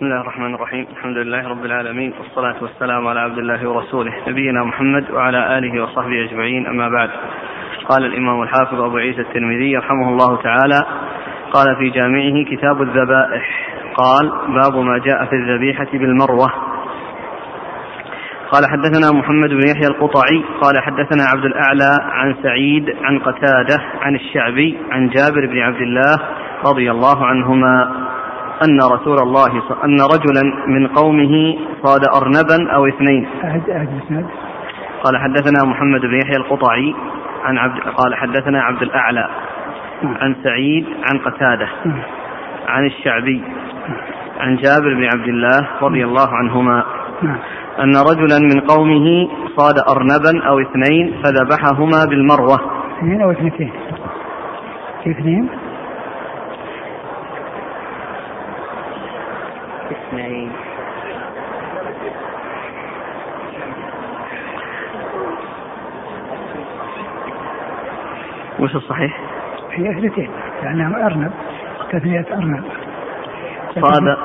بسم الله الرحمن الرحيم. الحمد لله رب العالمين. والصلاة والسلام على عبد الله ورسوله. نبينا محمد وعلى آله وصحبه أجمعين. أما بعد. قال الإمام الحافظ أبو عيسى الترمذي رحمه الله تعالى قال في جامعه كتاب الذبائح. قال باب ما جاء في الذبيحة بالمروة. قال حدثنا محمد بن يحيى القطعي. قال حدثنا عبد الأعلى عن سعيد عن قتادة عن الشعبي عن جابر بن عبد الله رضي الله عنهما. أن رسول الله أن رجلا من قومه صاد أرنبا أو اثنين قال حدثنا محمد بن يحيى القطعي عن عبد قال حدثنا عبد الأعلى نعم. عن سعيد عن قتادة نعم. عن الشعبي عن جابر بن عبد الله رضي الله عنهما نعم. أن رجلا من قومه صاد أرنبا أو اثنين فذبحهما بالمروة اثنين أو اثنتين اثنين وش الصحيح؟ هي اثنتين لأنها أرنب تثنية أرنب. صاد.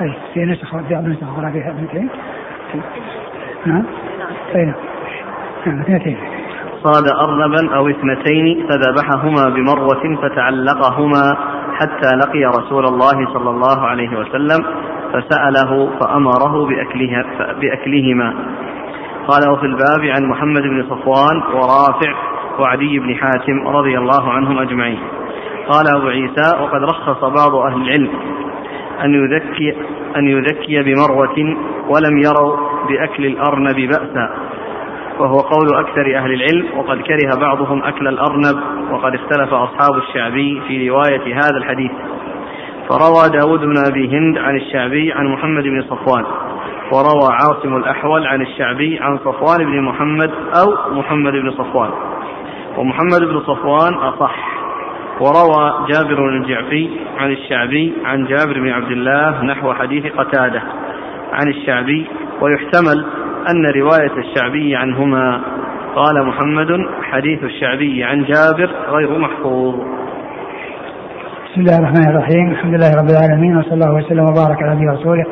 أي في نسخ بعض النسخ أخرى فيها اثنتين نعم. أي نعم, نعم، اثنتين. صاد أرنبا أو اثنتين فذبحهما بمروة فتعلقهما حتى لقي رسول الله صلى الله عليه وسلم فسأله فأمره بأكلها بأكلهما. قال وفي الباب عن محمد بن صفوان ورافع وعلي بن حاتم رضي الله عنهم أجمعين. قال أبو عيسى وقد رخص بعض أهل العلم أن يذكي أن يذكي بمروة ولم يروا بأكل الأرنب بأسا وهو قول أكثر أهل العلم وقد كره بعضهم أكل الأرنب وقد اختلف أصحاب الشعبي في رواية هذا الحديث. فروى داود بن أبي هند عن الشعبي عن محمد بن صفوان وروى عاصم الأحول عن الشعبي عن صفوان بن محمد أو محمد بن صفوان. ومحمد بن صفوان أصح. وروى جابر الجعفي عن الشعبي عن جابر بن عبد الله نحو حديث قتادة عن الشعبي ويحتمل أن رواية الشعبي عنهما. قال محمد حديث الشعبي عن جابر غير محفوظ. بسم الله الرحمن الرحيم. الحمد لله رب العالمين وصلى الله وسلم وبارك على نبينا ورسوله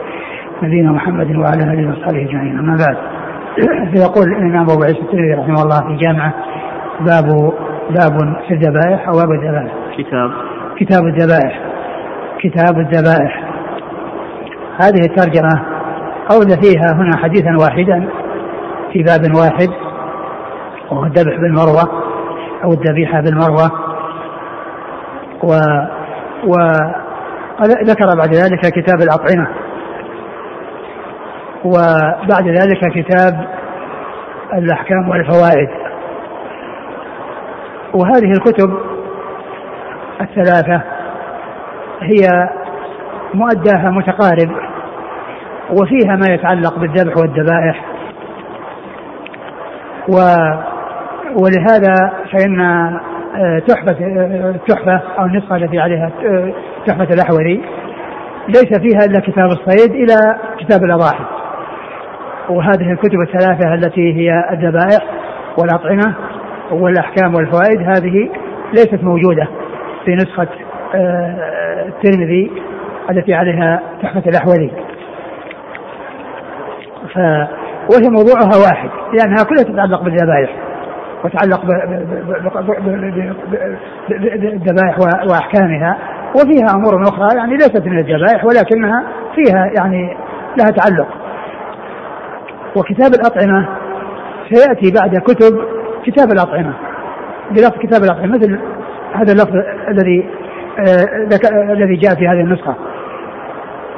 نبينا محمد وعلى آله وصحبه أجمعين. أما بعد فيقول الإمام أبو عيسى الترمذي رحمه الله في جامعة باب باب في الذبائح أو باب الذبائح؟ كتاب. كتاب الذبائح. كتاب الذبائح. هذه الترجمة اورد فيها هنا حديثا واحدا في باب واحد وهو الذبح بالمروة أو الذبيحة بالمروة. و وذكر بعد ذلك كتاب الأطعمة. وبعد ذلك كتاب الأحكام والفوائد. وهذه الكتب الثلاثة هي مؤداها متقارب وفيها ما يتعلق بالذبح والذبائح. و ولهذا فإن تحفة التحفة أو النسخة التي عليها تحفة الأحولي ليس فيها إلا كتاب الصيد إلى كتاب الأضاحي. وهذه الكتب الثلاثة التي هي الذبائح والأطعمة والأحكام والفوائد هذه ليست موجودة في نسخة آه، الترمذي التي عليها تحفة الأحولي ف وهي موضوعها واحد لأنها كلها تتعلق بالذبائح وتعلق بالذبائح واحكامها وفيها امور أخرى يعني ليست من الذبائح ولكنها فيها يعني لها تعلق وكتاب الاطعمه سياتي بعد كتب كتاب الأطعمة. بلفظ كتاب الأطعمة مثل هذا اللفظ الذي آه الذي جاء في هذه النسخة.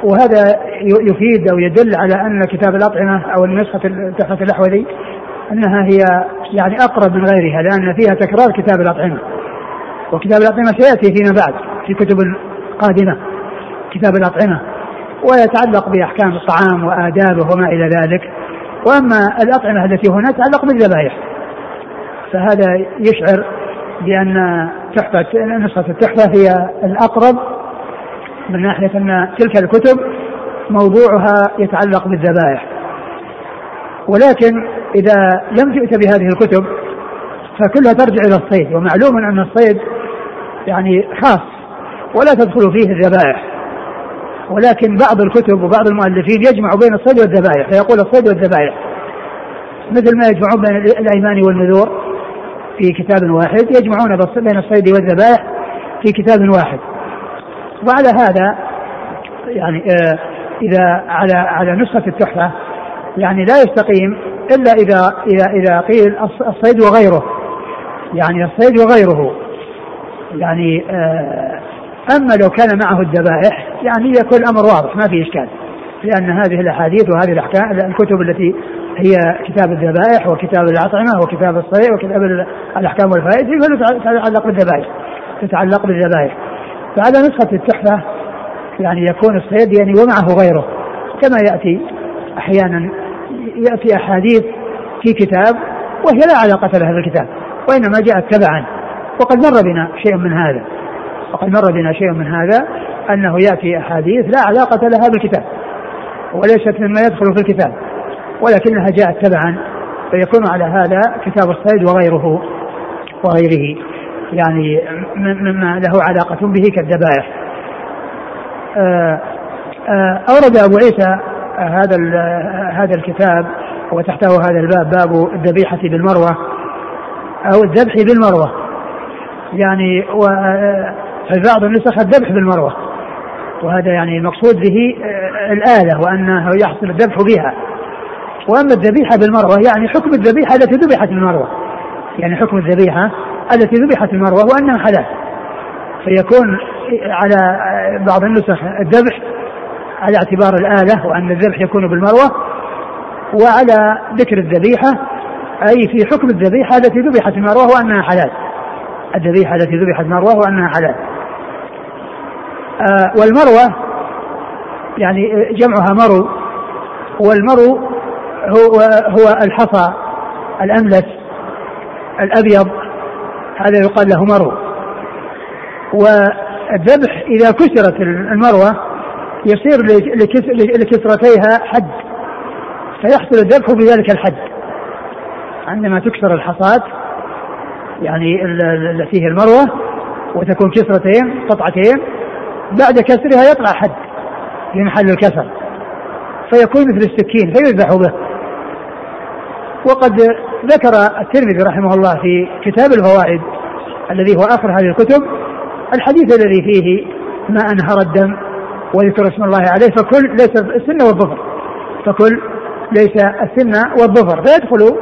وهذا يفيد أو يدل على أن كتاب الأطعمة أو النسخة تحفه الأحوذي أنها هي يعني أقرب من غيرها لأن فيها تكرار كتاب الأطعمة. وكتاب الأطعمة سيأتي فيما بعد في كتب قادمة كتاب الأطعمة. ويتعلق بأحكام الطعام وآدابه وما إلى ذلك. وأما الأطعمة التي هنا تتعلق بالذبائح فهذا يشعر بأن تحفه نسخة التحفة هي الأقرب من ناحية أن تلك الكتب موضوعها يتعلق بالذبائح. ولكن إذا لم تؤت بهذه الكتب فكلها ترجع إلى الصيد ومعلوم أن الصيد يعني خاص ولا تدخل فيه الذبائح. ولكن بعض الكتب وبعض المؤلفين يجمع بين الصيد والذبائح فيقول الصيد والذبائح. مثل ما يجمعون بين الايمان والنذور في كتاب واحد يجمعون بين الصيد والذبائح في كتاب واحد. وعلى هذا يعني آه إذا على على نسخة التحفة يعني لا يستقيم إلا إذا إذا إذا قيل الصيد وغيره. يعني الصيد وغيره. يعني آه أما لو كان معه الذبائح يعني يكون الأمر واضح ما في إشكال. لأن هذه الأحاديث وهذه الأحكام الكتب التي هي كتاب الذبائح وكتاب الأطعمة وكتاب الصيد وكتاب الأحكام والفوائد تتعلق بالذبائح تتعلق بالذبائح. فعلى نسخة التحفة يعني يكون الصيد يعني ومعه غيره كما يأتي أحيانا يأتي أحاديث في كتاب وهي لا علاقة لها بالكتاب وإنما جاءت تبعا. وقد مر بنا شيء من هذا وقد مر بنا شيء من هذا أنه يأتي أحاديث لا علاقة لها بالكتاب وليست مما يدخل في الكتاب. ولكنها جاءت تبعا فيكون على هذا كتاب الصيد وغيره وغيره. يعني مما له علاقة به كالذبائح. آه، آه، أورد أبو عيسى هذا هذا الكتاب وتحته هذا الباب باب الذبيحة بالمروة أو الذبح بالمروة. يعني في بعض النسخ الذبح بالمروة. وهذا يعني المقصود به الآلة وأنه يحصل الذبح بها. وأما الذبيحة بالمروة يعني حكم الذبيحة التي ذبحت بالمروة يعني حكم الذبيحة التي ذبحت بالمروة وأنها حلال. فيكون على بعض النسخ الذبح على اعتبار الآلة وأن الذبح يكون بالمروة وعلى ذكر الذبيحة أي في حكم الذبيحة التي ذبحت بالمروة وأنها حلال. الذبيحة التي ذبحت بالمروة وأنها حلال. آه والمروة يعني جمعها مرو والمرو هو هو الحصى الأملس الأبيض هذا يقال له مرو والذبح إذا كسرت المروة يصير لكسرتيها حد فيحصل الذبح بذلك الحد. عندما تكسر الحصاة يعني التي هي المروة وتكون كسرتين قطعتين بعد كسرها يطلع حد في محل الكسر فيكون مثل السكين فيذبح به. وقد ذكر الترمذي رحمه الله في كتاب الفوائد الذي هو آخر هذه الكتب الحديث الذي فيه ما أنهر الدم وذكر اسم الله عليه فكل ليس السن والظفر فكل ليس السن والظفر فيدخل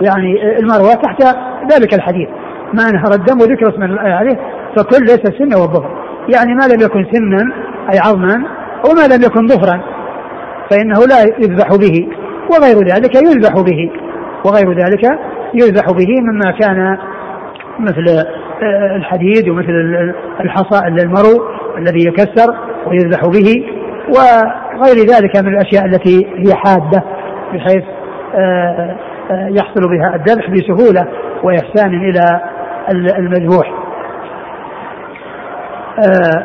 يعني المروة تحت ذلك الحديث ما أنهر الدم وذكر اسم الله عليه فكل ليس السن والظفر يعني ما لم يكن سنا أي عظما وما لم يكن ظفرا فإنه لا يذبح به وغير ذلك يذبح به. وغير ذلك يذبح به مما كان مثل آه، الحديد ومثل الحصى المرو الذي يكسر ويذبح به وغير ذلك من الأشياء التي هي حادة بحيث آه، آه، يحصل بها الذبح بسهولة وإحسان إلى المذبوح.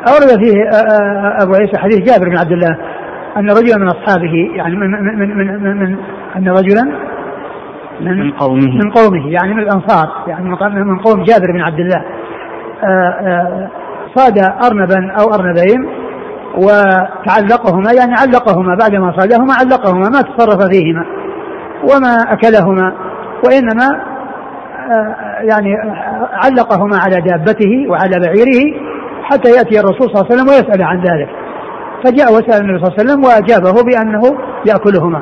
أورد فيه أبو عيسى حديث جابر بن عبد الله أن رجلا من أصحابه يعني من من من, من, من أن رجلا من, من قومه. من قومه يعني من الأنصار يعني من قوم جابر بن عبد الله. صاد ارنبا أو أرنبين وتعلقهما يعني علقهما بعدما صادهما علقهما ما تصرف فيهما وما أكلهما وإنما يعني علقهما على دابته وعلى بعيره حتى يأتي الرسول صلى الله عليه وسلم ويسأل عن ذلك. فجاء وسأل النبي صلى الله عليه وسلم وأجابه بأنه يأكلهما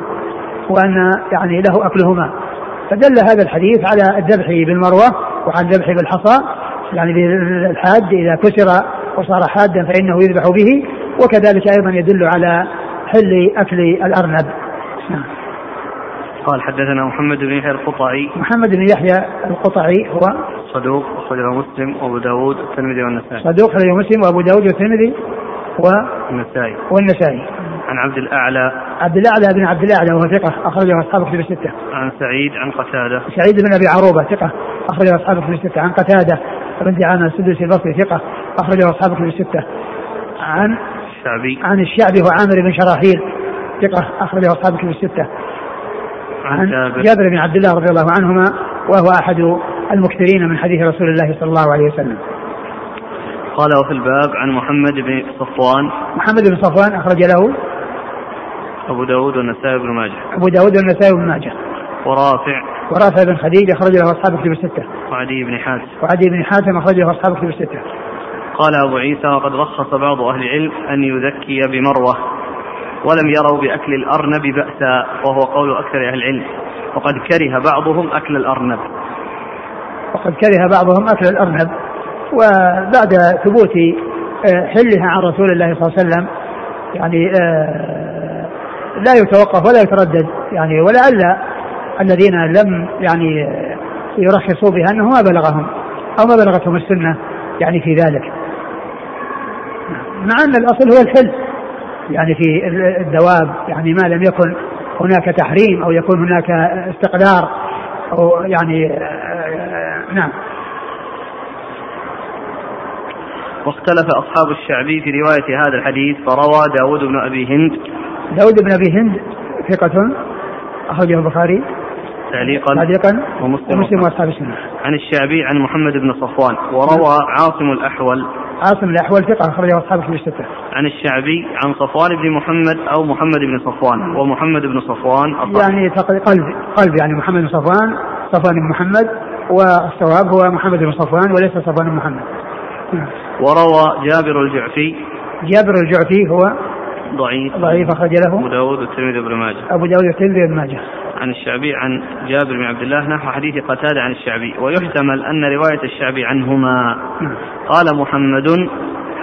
وأن يعني له أكلهما. فدل هذا الحديث على الذبح بالمروة وعلى الذبح بالحصى يعني بالحاد إذا كسر وصار حادا فإنه يذبح به وكذلك أيضا يدل على حل أكل الأرنب. نعم. قال حدثنا محمد بن يحيى القطعي. محمد بن يحيى القطعي هو صدوق أخرجه مسلم وأبو داود والترمذي والنسائي. صدوق أخرجه مسلم وأبو داود والترمذي والنسائي. والنسائي. عن عبد الأعلى. عبد الأعلى بن عبد الأعلى وهو ثقة أخرجه أصحاب كتب الستة. عن سعيد عن قتادة. سعيد بن أبي عروبة ثقة أخرجه أصحاب كتب الستة. عن قتادة بن دعامة السدوسي البصري ثقة أخرجه أصحاب كتب الستة. عن الشعبي. عن الشعبي هو عامر بن شراحيل ثقة أخرجه أصحاب كتب الستة. عن جابر. جابر بن عبد الله رضي الله عنهما وهو أحد المكثرين من حديث رسول الله صلى الله عليه وسلم. قال وفي الباب عن محمد بن صفوان. محمد بن صفوان أخرج له أبو داود والنسائي بن ماجه. أبو داود والنسائي بن ماجه. ورافع. ورافع بن خديج أخرج له أصحاب كتب الستة. وعدي بن حاتم. وعدي بن حاتم أخرج له أصحاب كتب الستة. قال أبو عيسى وقد رخص بعض أهل العلم أن يذكي بمروة ولم يروا بأكل الأرنب بأسا وهو قول أكثر أهل العلم. وقد كره بعضهم أكل الأرنب. وقد كره بعضهم أكل الأرنب. وبعد ثبوت آه، حلها عن رسول الله صلى الله عليه وسلم يعني آه، لا يتوقف ولا يتردد يعني ولعل الذين لم يعني يرخصوا بها أنه ما بلغهم أو ما بلغتهم السنة يعني في ذلك. مع أن الأصل هو الحل يعني في الدواب يعني ما لم يكن هناك تحريم أو يكون هناك استقدار أو يعني نعم. واختلف أصحاب الشعبي في رواية هذا الحديث فروى داود بن أبي هند داود بن أبي هند ثقة أخرجه البخاري. تعليقا تعليقا. ومسلم, ومسلم وأصحاب السنة. عن الشعبي عن محمد بن صفوان وروى عاصم الأحول. عاصم الأحول ثقة أخرجه أصحاب الكتب الستة. عن الشعبي عن صفوان بن محمد أو محمد بن صفوان ومحمد بن صفوان أصحاب. يعني قلب قلب يعني محمد بن صفوان صفوان بن محمد والصواب هو محمد بن صفوان وليس صفوان بن محمد. وروى جابر الجعفي. جابر الجعفي هو ضعيف. ضعيف أخرج له. أبو داود والترمذي بن ماجه. أبو داود والترمذي بن ماجه. عن الشعبي عن جابر بن عبد الله نحو حديث قتادة عن الشعبي. ويحتمل أن رواية الشعبي عنهما. نعم. قال محمد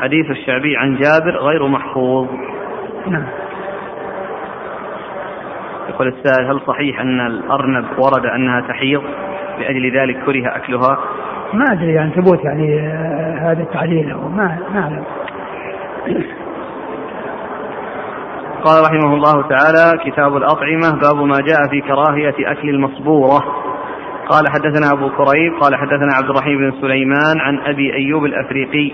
حديث الشعبي عن جابر غير محفوظ. نعم. يقول السائل هل صحيح أن الأرنب ورد أنها تحيض؟ لأجل ذلك كره أكلها. ما أدري يعني ثبوت يعني آه، هذا التعليل ما ما أعلم. قال رحمه الله تعالى كتاب الأطعمة باب ما جاء في كراهية أكل المصبورة. قال حدثنا أبو كريب قال حدثنا عبد الرحيم بن سليمان عن أبي أيوب الأفريقي.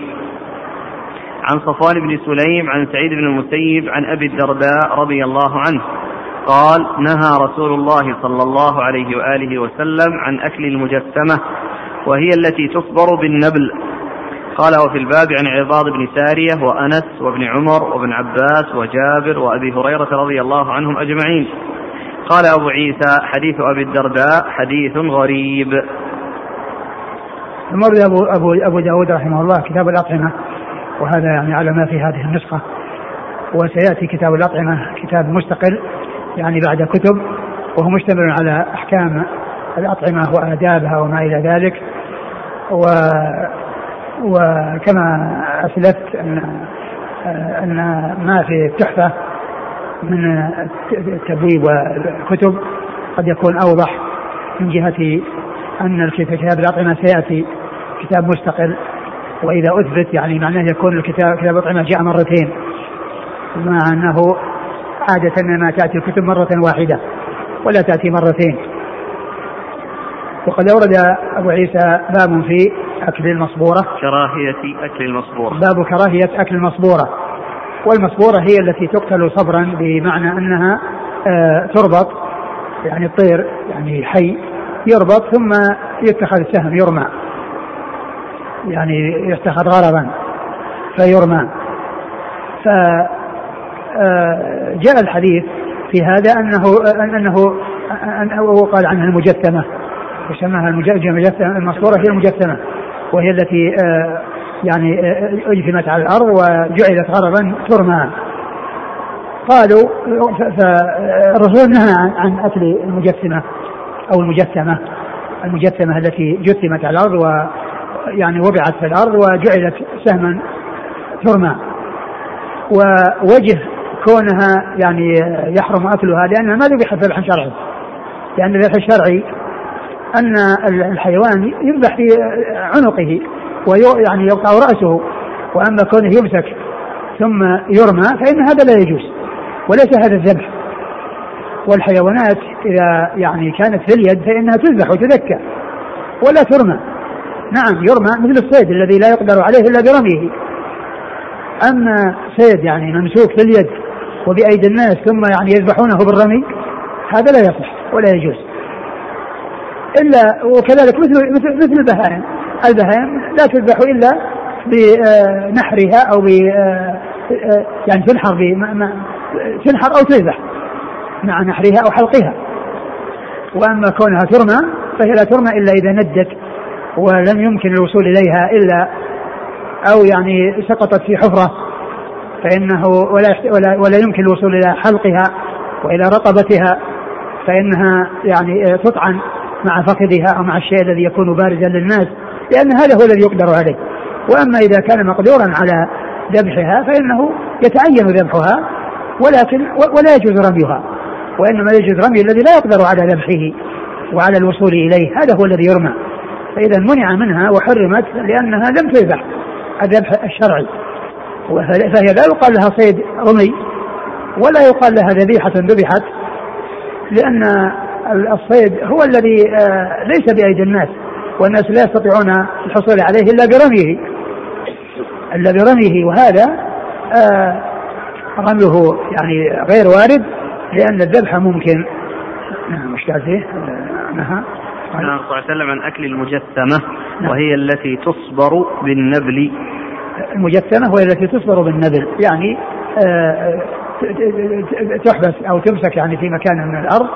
عن صفوان بن سليم عن سعيد بن المسيب عن أبي الدرداء رضي الله عنه. قال نهى رسول الله صلى الله عليه وآله وسلم عن أكل المجسمة وهي التي تصبر بالنبل. قال وفي الباب عن عباض بن سارية وأنس وابن عمر وابن عباس وجابر وأبي هريرة رضي الله عنهم أجمعين. قال أبو عيسى حديث أبي الدرداء حديث غريب. مر أبو, أبو, أبو داود رحمه الله كتاب الأطعمة وهذا يعني على ما في هذه النسخة. وسيأتي كتاب الأطعمة كتاب مستقل يعني بعد كتب وهو مشتمل على أحكام الأطعمة وآدابها وما إلى ذلك. و وكما أسلفت ان أن ما في التحفة من التبويب والكتب قد يكون أوضح من جهة أن كتاب الأطعمة سيأتي كتاب مستقل وإذا أثبت يعني معناه يكون الكتاب كتاب الأطعمة جاء مرتين مع أنه عادة ما تأتي الكتب مرة واحدة ولا تأتي مرتين. وقد أورد أبو عيسى باب في أكل المصبورة. كراهية أكل المصبورة. باب كراهية أكل المصبورة. والمصبورة هي التي تقتل صبرا بمعنى أنها آه تربط يعني الطير يعني حي يربط ثم يتخذ السهم يرمى. يعني يتخذ غرضا فيرمى. ف آه، جاء الحديث في هذا أنه أنه أنه قال عنها المجثمه وسماها المجثمه المصبوره هي المجثمه وهي التي آه، يعني آه، اجتمت على الأرض وجعلت غرضا ترمى قالوا فالرسول نهى عن اكل المجسمة أو المجسمة المجسمة التي جثمت على الأرض ويعني وضعت في الأرض وجعلت سهما ترمى ووجه كونها يعني يحرم اكلها لانها ما ذبحت ذبحا شرعي لأن الذبح الشرعي أن الحيوان يذبح في عنقه ويعني يقطع رأسه وأما كونه يمسك ثم يرمى فإن هذا لا يجوز وليس هذا الذبح. والحيوانات إذا يعني كانت في اليد فإنها تذبح وتذكى ولا ترمى. نعم يرمى مثل الصيد الذي لا يقدر عليه إلا برميه. أما صيد يعني ممسوك في اليد وبأيدي الناس ثم يعني يذبحونه بالرمي هذا لا يصح ولا يجوز. إلا وكذلك مثل مثل مثل البهائم. البهائم لا تذبح إلا بنحرها أو ب يعني تنحر تنحر أو تذبح مع نحرها أو حلقها. وأما كونها ترمى فهي لا ترمى إلا إذا ندت ولم يمكن الوصول إليها إلا أو يعني سقطت في حفرة فإنه ولا ولا, ولا يمكن الوصول إلى حلقها وإلى رقبتها فإنها يعني تطعن. مع فقدها أو مع الشيء الذي يكون بارزا للناس لأن هذا هو الذي يقدر عليه. وأما إذا كان مقدورا على ذبحها فإنه يتعين ذبحها ولكن ولا يجوز رميها. وإنما يجوز رمي الذي لا يقدر على ذبحه وعلى الوصول إليه هذا هو الذي يرمى. فإذا منع منها وحرمت لأنها لم تذبح الذبح الشرعي. فهي لا يقال لها صيد رمي ولا يقال لها ذبيحة ذبحت لأن الصيد هو الذي آه، ليس بأيدي الناس والناس لا يستطيعون الحصول عليه إلا برميه. إلا برميه وهذا آه، رميه يعني غير وارد لأن الذبح ممكن. نعم مش فيه نهى نعم. صلى الله عليه وسلم عن أكل المجسمة نعم. وهي التي تصبر بالنبل. المجسمة وهي التي تصبر بالنبل يعني آه، تحبس أو تمسك يعني في مكان من الأرض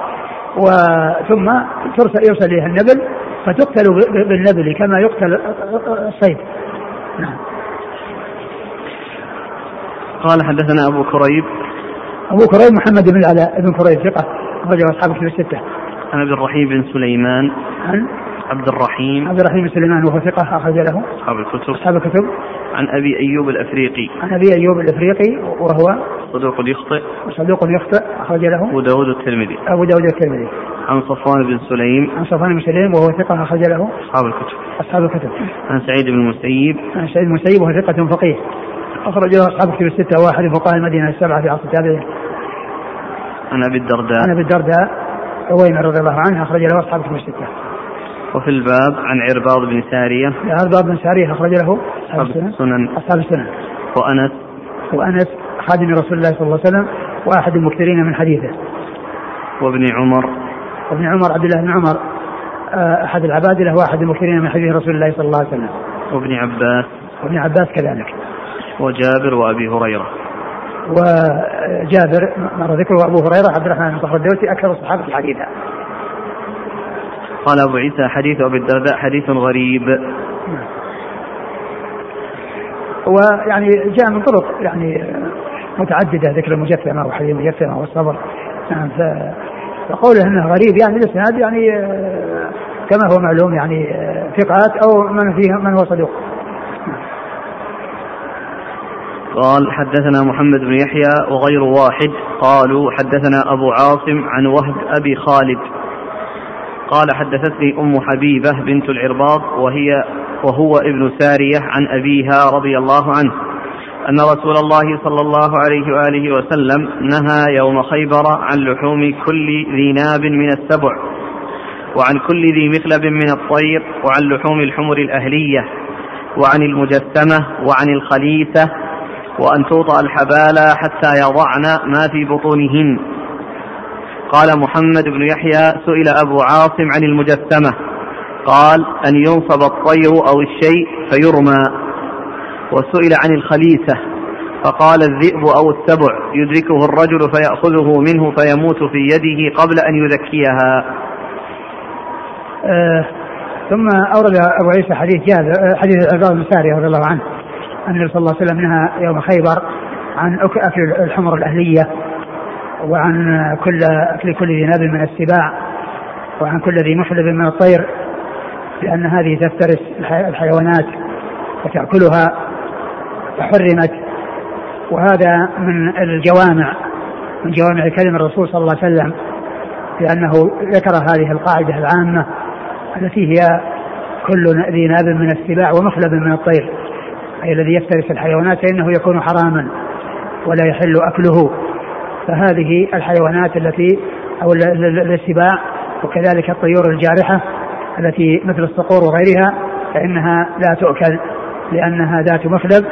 وثم ترسل يرسل إليها النبل فتقتل بالنبل كما يقتل الصيد. نعم. قال حدثنا أبو كريب. أبو كريب محمد بن العلاء بن كريب ثقة أخرجه أصحاب الكتب الستة. عن عبد الرحيم بن سليمان. عن عبد الرحيم. عبد الرحيم بن سليمان وهو ثقة أخرج له. أصحاب الكتب. أصحاب الكتب. عن أبي أيوب الأفريقي. عن أبي أيوب الأفريقي وهو؟ صدوق يخطئ. صدوق يخطئ أخرج له. أبو داود الترمذي. أبو داود الترمذي. عن صفوان بن سليم. عن صفوان بن سليم وهو ثقة أخرج له. أصحاب الكتب. أصحاب الكتب. عن سعيد بن المسيب. عن سعيد بن المسيب وهو ثقة فقيه. أخرج له أصحاب الكتب الستة واحد فقهاء المدينة السبعة في عصر التابعين. عن أبي الدرداء. عن أبي الدرداء عويمر رضي الله عنه أخرج له أصحاب الكتب الستة. وفي الباب عن عرباض بن سارية. عرباض بن سارية أخرج له أصحاب السنن. أصحاب السنن. وأنس. وأنس خادم رسول الله صلى الله عليه وسلم وأحد المكثرين من حديثه. وابن عمر. وابن عمر عبد الله بن عمر آه، أحد العبادلة وأحد المكثرين من حديث رسول الله صلى الله عليه وسلم. وابن عباس. وابن عباس كذلك. وجابر وأبي هريرة. وجابر مر ذكره وأبو هريرة عبد الرحمن بن صخر الدوسي أكثر الصحابة حديثا. قال أبو عيسى حديث أبي الدرداء حديث غريب. ويعني جاء من طرق يعني متعددة ذكر المجسمه وحديث المجسمه والصبر نعم فقوله إنه غريب يعني الإسناد يعني كما هو معلوم يعني ثقات أو من فيه من هو صدوق. قال حدثنا محمد بن يحيى وغير واحد قالوا حدثنا أبو عاصم عن وهب أبي خالد قال حدثتني أم حبيبة بنت العرباض وهي وهو ابن سارية عن أبيها رضي الله عنه أن رسول الله صلى الله عليه وآله وسلم نهى يوم خيبر عن لحوم كل ذي ناب من السبع وعن كل ذي مخلب من الطير وعن لحوم الحمر الأهلية وعن المجسمة وعن الخليسة وأن توطأ الحبالة حتى يضعن ما في بطونهن قال محمد بن يحيى سئل أبو عاصم عن المجسمة. قال أن ينصب الطير أو الشيء فيرمى. وسئل عن الخليسة فقال الذئب أو السبع يدركه الرجل فيأخذه منه فيموت في يده قبل أن يذكيها آه ثم أورد أبو عيسى حديث جابر آه، حديث العباد بن رضي الله عنه. النبي صلى الله عليه وسلم نهى يوم خيبر عن أكل الحمر الأهلية. وعن كل أكل كل ذي ناب من السباع وعن كل ذي محلب من الطير لأن هذه تفترس الحيوانات وتأكلها فحرمت وهذا من الجوامع من جوامع كلم الرسول صلى الله عليه وسلم لأنه ذكر هذه القاعدة العامة التي هي كل ذي ناب من السباع ومخلب من الطير أي الذي يفترس الحيوانات فإنه يكون حراما ولا يحل أكله. فهذه الحيوانات التي أو السباع وكذلك الطيور الجارحة التي مثل الصقور وغيرها فإنها لا تؤكل لأنها ذات مخلب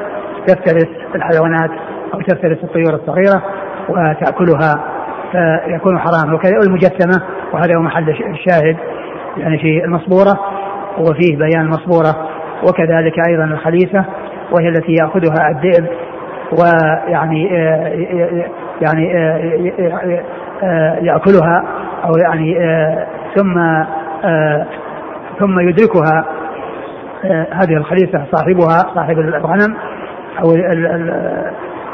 تفترس الحيوانات أو تفترس الطيور الصغيرة وتأكلها فيكون حراما وكذلك المجسمة وهذا هو محل الشاهد يعني في المصبورة وفيه بيان المصبورة. وكذلك أيضا الخليفة وهي التي يأخذها الذئب ويعني يعني يأكلها أو يعني ثم ثم يدركها هذه الخليفة صاحبها صاحب الغنم أو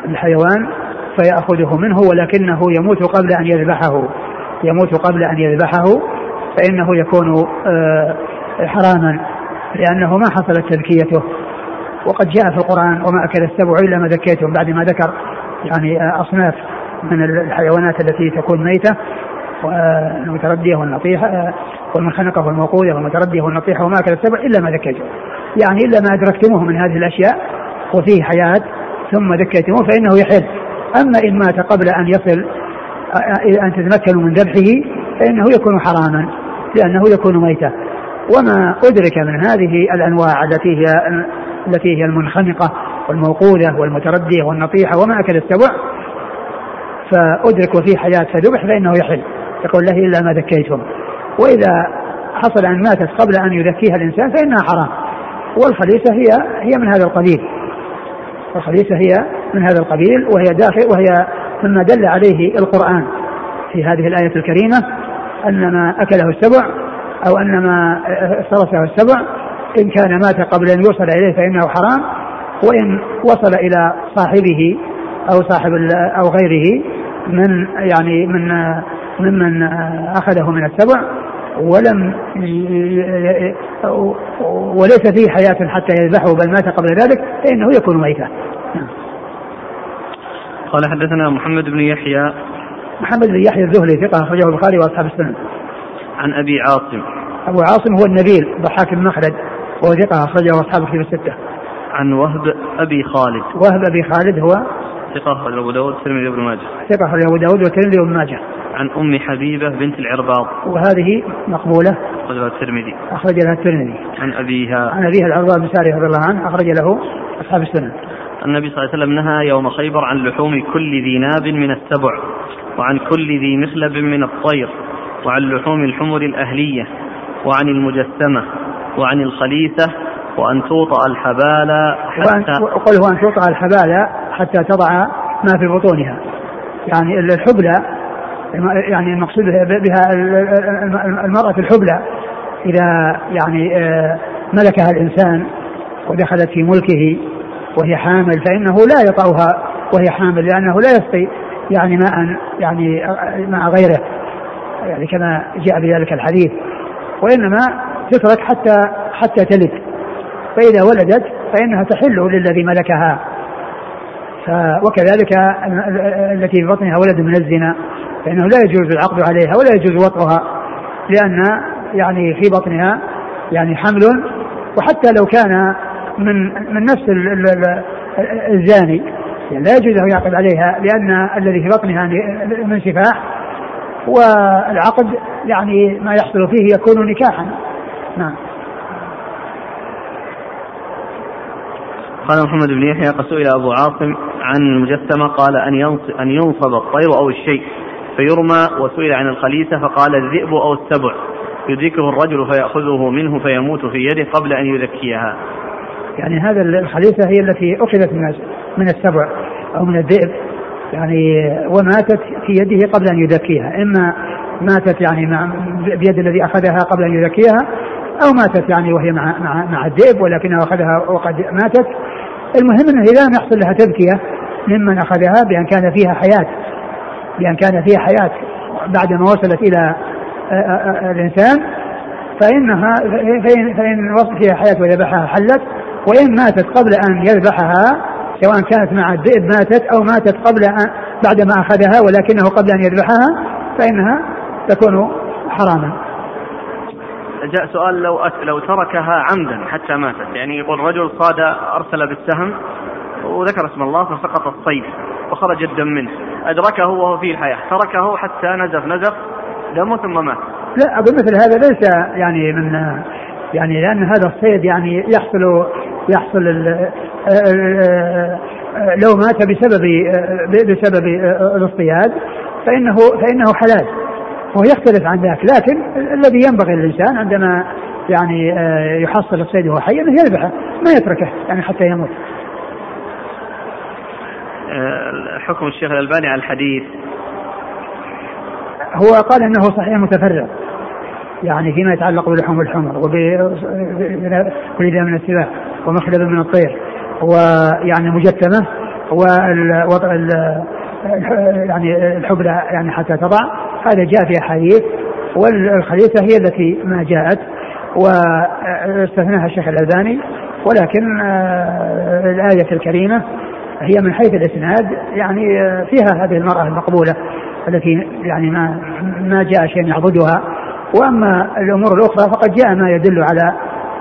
الحيوان فيأخذه منه ولكنه يموت قبل أن يذبحه. يموت قبل أن يذبحه فإنه يكون حراما لأنه ما حصلت تذكيته. وقد جاء في القرآن وما أكل السبع إلا ما ذكيتم بعد ما ذكر يعني أصناف. من الحيوانات التي تكون ميتة والمتردية والنطيحة والمنخنقة والموقوذة والمتردية والنطيحة وما أكل السبع إلا ما ذكيتم يعني إلا ما أدركتموه من هذه الأشياء وفيه حياة ثم ذكيتموه فإنه يحل. أما إن مات قبل أن يصل أن تتمكنوا من ذبحه فإنه يكون حراما لأنه يكون ميتا وما أدرك من هذه الأنواع التي هي التي هي المنخنقة والموقوذة والمتردية والنطيحة وما أكل السبع فأدرك وفي حياة فذبح فإنه يحل. يقول له إلا ما ذكيتم. وإذا حصل أن ماتت قبل أن يذكيها الإنسان فإنها حرام. والخليصة هي هي من هذا القبيل. الخليصة هي من هذا القبيل وهي داخل وهي مما دل عليه القرآن في هذه الآية الكريمة أن ما أكله السبع أو أن ما افترسه السبع إن كان مات قبل أن يوصل إليه فإنه حرام وإن وصل إلى صاحبه أو صاحب أو غيره من يعني من ممن أخذه من السبع ولم وليس فيه حياة حتى يذبحه بل مات قبل ذلك فإنه يكون ميتا. نعم. قال حدثنا محمد بن يحيى. محمد بن يحيى الزهري ثقة أخرجه البخاري وأصحاب السنن. عن أبي عاصم. أبو عاصم هو النبيل ضحاك بن مخلد وهو ثقة أخرجه أصحاب الكتب الستة. عن وهب أبي خالد. وهب أبي خالد هو ثقة أخرج أبو داود والترمذي وابن ماجه. ثقة أخرج أبو داود والترمذي وابن ماجه. عن أم حبيبة بنت العرباض. وهذه مقبولة. أخرجها الترمذي. أخرج لها الترمذي. عن أبيها. عن أبيها العرباض بن ساري رضي الله عنه أخرج له أصحاب السنن. النبي صلى الله عليه وسلم نهى يوم خيبر عن لحوم كل ذي ناب من السبع وعن كل ذي مخلب من الطير وعن لحوم الحمر الأهلية وعن المجسمة وعن الخليثة وأن توطأ الحبال حتى وقل هو أن توطأ الحبال حتى تضع ما في بطونها. يعني الحبلى يعني المقصود بها المرأة الحبلى. إذا يعني آه، ملكها الإنسان ودخلت في ملكه وهي حامل فإنه لا يطأها وهي حامل لأنه لا يسقي يعني ماء يعني مع غيره. يعني كما جاء بذلك الحديث. وإنما تترك حتى حتى تلد. فإذا ولدت فإنها تحل للذي ملكها. وكذلك التي في بطنها ولد من الزنا فإنه لا يجوز العقد عليها ولا يجوز وطئها لأن يعني في بطنها يعني حمل وحتى لو كان من من نفس الزاني يعني لا يجوز أن يعقد عليها لأن الذي في بطنها من سفاح والعقد يعني ما يحصل فيه يكون نكاحا. نعم. قال محمد بن يحيى قد سئل أبو عاصم عن المجسمة قال أن أن ينصب الطير أو الشيء فيرمى وسئل عن الخليسة فقال الذئب أو السبع. يدركه الرجل فيأخذه منه فيموت في يده قبل أن يذكيها يعني هذا الخليسة هي التي أخذت من من السبع أو من الذئب. يعني وماتت في يده قبل أن يذكيها إما ماتت يعني مع بيد الذي أخذها قبل أن يذكيها أو ماتت يعني وهي مع مع, مع الذئب ولكنها أخذها وقد ماتت. المهم أنه إذا لم يحصل لها تذكية ممن أخذها بأن كان فيها حياة بأن كان فيها حياة بعد ما وصلت إلى الإنسان فإنها فإن, فإن وصلت فيها حياة وذبحها حلت وإن ماتت قبل أن يذبحها سواء كانت مع الذئب ماتت أو ماتت قبل أن بعد ما أخذها ولكنه قبل أن يذبحها فإنها تكون حراما. جاء سؤال لو لو تركها عمدا حتى ماتت. يعني يقول رجل صاد أرسل بالسهم وذكر اسم الله فسقط الصيد وخرج الدم منه. أدركه وهو في الحياة. تركه حتى نزف نزف دمه ثم مات. لا أقول مثل هذا ليس يعني من يعني لأن هذا الصيد يعني يحصل يحصل لو مات بسبب بسبب الاصطياد فإنه فإنه حلال. وهو يختلف عن ذاك لكن الذي ينبغي للإنسان عندما يعني آه، يحصل الصيد وهو حي أنه يذبحه ما يتركه يعني حتى يموت. آه، حكم الشيخ الألباني على الحديث. هو قال إنه صحيح متفرع يعني فيما يتعلق بلحوم الحمر وبكل من السباع ومخلب من الطير ويعني ووضع يعني الحبلى يعني حتى تضع. هذا جاء في أحاديث والخليفه هي التي ما جاءت واستثناها الشيخ الألباني. ولكن آه، الآية الكريمة هي من حيث الإسناد يعني آه، فيها هذه المرأة المقبولة التي يعني ما ما جاء شيء يعبدها. وأما الأمور الأخرى فقد جاء ما يدل على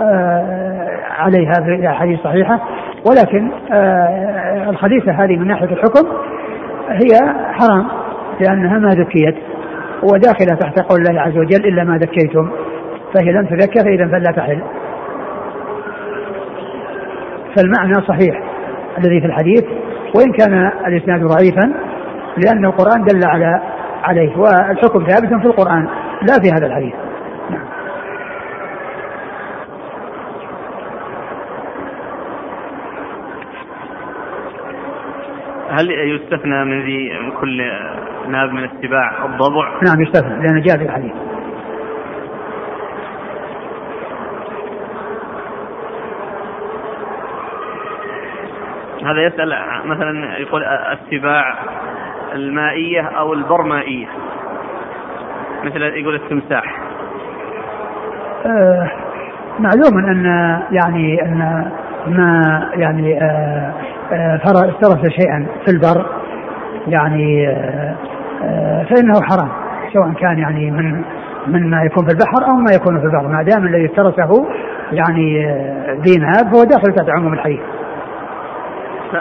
آه، عليها في الاحاديث الصحيحه ولكن الخليفه هذه من ناحية الحكم هي حرام لأنها ما ذكيت وداخلة تحت قول الله عز وجل إلا ما ذكيتم فهي لم تذكر فإذا فلا تحل. فالمعنى صحيح الذي في الحديث وإن كان الإسناد ضعيفا لأن القرآن دل على عليه والحكم ثابت في القرآن لا في هذا الحديث نعم. هل يستثنى من ذي كل ناب من السباع الضبع؟ نعم يستثنى لأنه جاء في الحديث. هذا يسأل مثلا يقول السباع المائية أو البرمائية؟ مثل يقول التمساح. آه معلوم أن يعني أن ما يعني آه آه افترس شيئا في البر يعني آه آه فإنه حرام سواء كان يعني من من ما يكون في البحر أو ما يكون في البر ما دام الذي افترسه يعني آه، ذي ناب فهو داخل تحت عموم الحديث.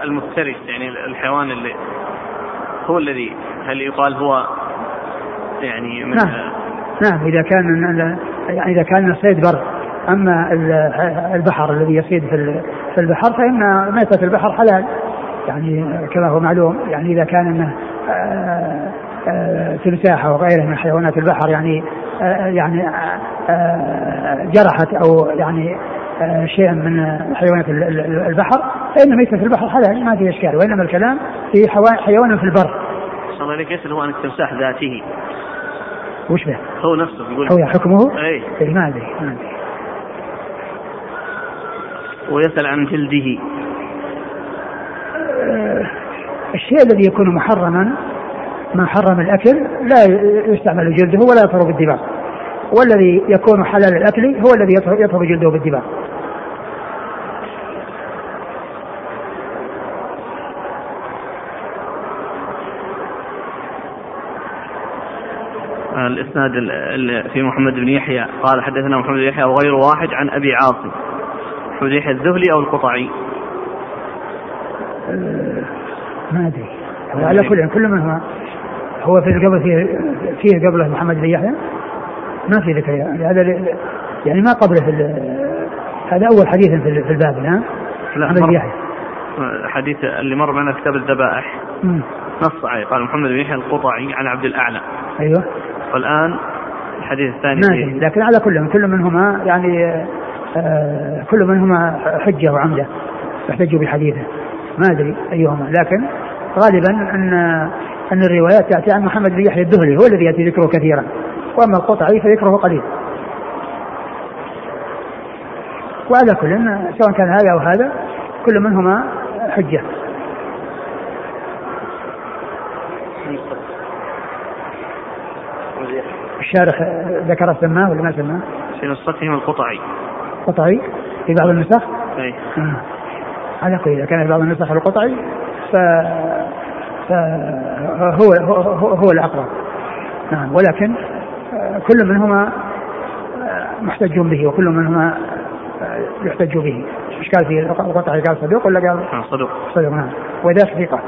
المفترس يعني الحيوان اللي هو الذي هل يقال هو يعني من نعم نعم إذا كان يعني إذا كان الصيد بر أما البحر الذي يصيد في في البحر فإن ميتة البحر حلال يعني كما هو معلوم يعني إذا كان إنه آه، آه، تمساح وغيره من حيوانات البحر يعني آه، يعني جرحت أو يعني شيئا من حيوانات البحر فإن ميتة البحر حلال ما في إشكال وإنما الكلام في حيوان في البر. صلى الله عليك يسأل هو عن التمساح ذاته. وش به؟ هو نفسه يقول هو حكمه؟ اي إيه ما أدري ما أدري. ويسأل عن جلده. أه الشيء الذي يكون محرما ما حرم الأكل لا يستعمل جلده ولا يطهر بالدماغ. والذي يكون حلال الأكل هو الذي يطهر جلده بالدماغ. الإسناد في محمد بن يحيى قال حدثنا محمد بن يحيى وغير واحد عن أبي عاصم محمد يحيى الذهلي أو القطعي؟ أه، ما أدري. على كل كل من هو هو في قبل فيه فيه قبله محمد بن يحيى؟ ما في ذكر يعني. هذا يعني ما قبله في هذا أول حديث في الباب نعم لا محمد بن يحيى. حديث اللي مر معنا كتاب الذبائح. نص عليه قال محمد بن يحيى القطعي عن عبد الأعلى. أيوه. والآن الحديث الثاني نعم لكن على كل كل منهما يعني آه كل منهما حجة وعمدة يحتج بحديثه. ما أدري أيهما لكن غالبا أن أن الروايات تأتي عن محمد بن يحيى الدهلي هو الذي يأتي ذكره كثيرا. وأما القطعي فذكره قليل وعلى كل سواء كان هذا أو هذا كل منهما حجة. الشارح ذكر سماه ولا ما سماه؟ في نسختهم القطعي. قطعي في بعض النسخ؟ أي. آه. على كل إذا كان في بعض النسخ القطعي ف فهو هو, هو الأقرب. نعم. ولكن آه، كل منهما آه، محتج به وكل منهما يحتج به. إيش قال في القطعي؟ قال صدوق ولا قال؟ صدوق. صدوق نعم. وذاك ثقه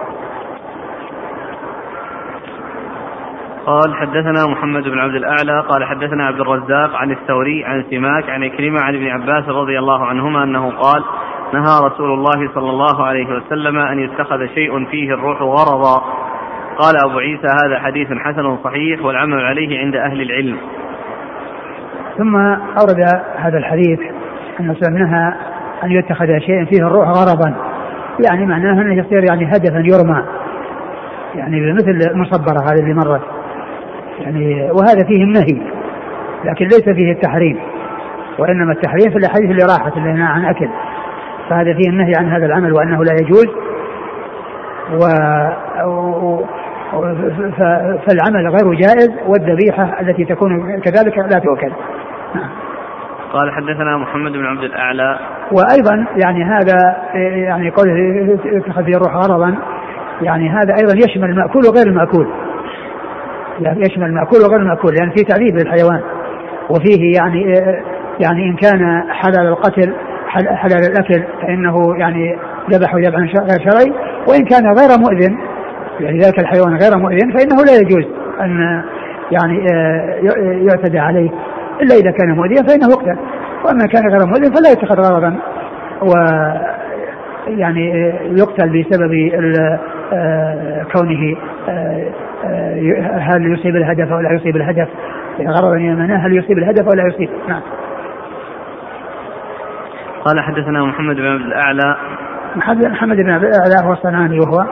قال حدثنا محمد بن عبد الأعلى قال حدثنا عبد الرزاق عن الثوري عن سماك عن كلمة عن ابن عباس رضي الله عنهما أنه قال نهى رسول الله صلى الله عليه وسلم أن يتخذ شيء فيه الروح غرضا. قال أبو عيسى هذا حديث حسن صحيح والعمل عليه عند أهل العلم. ثم أورد هذا الحديث أن نهى أن يتخذ شيء فيه الروح غرضا. يعني معناه أنه يصير يعني هدفا يرمى. يعني مثل المصبرة هذه اللي مرت. يعني وهذا فيه النهي لكن ليس فيه التحريم وإنما التحريم في الأحاديث اللي راحت اللي هنا عن أكل. فهذا فيه النهي عن هذا العمل وأنه لا يجوز. و... فالعمل غير جائز والذبيحة التي تكون كذلك لا تؤكل قال حدثنا محمد بن عبد الأعلى. وأيضا يعني هذا يعني قوله اتخذ الروح غرضا يعني هذا أيضا يشمل المأكول وغير المأكول. يعني يشمل المأكول وغير المأكول لأن يعني في تعذيب للحيوان. وفيه يعني يعني إن كان حلال القتل حلال الأكل فإنه يعني ذبحه ذبحا غير شرعي. وإن كان غير مؤذن يعني ذلك الحيوان غير مؤذن فإنه لا يجوز أن يعني يعتدى عليه. إلا إذا كان مؤذيا فإنه يقتل. وأما كان غير مؤذن فلا يتخذ غرضا. و يعني يقتل بسبب آه، كونه آه، آه، هل يصيب الهدف أو لا يصيب الهدف غرضا يمناه هل يصيب الهدف أو لا يصيب نعم قال حدثنا محمد بن عبد الأعلى محمد بن عبد الأعلى هو الصنعاني وهو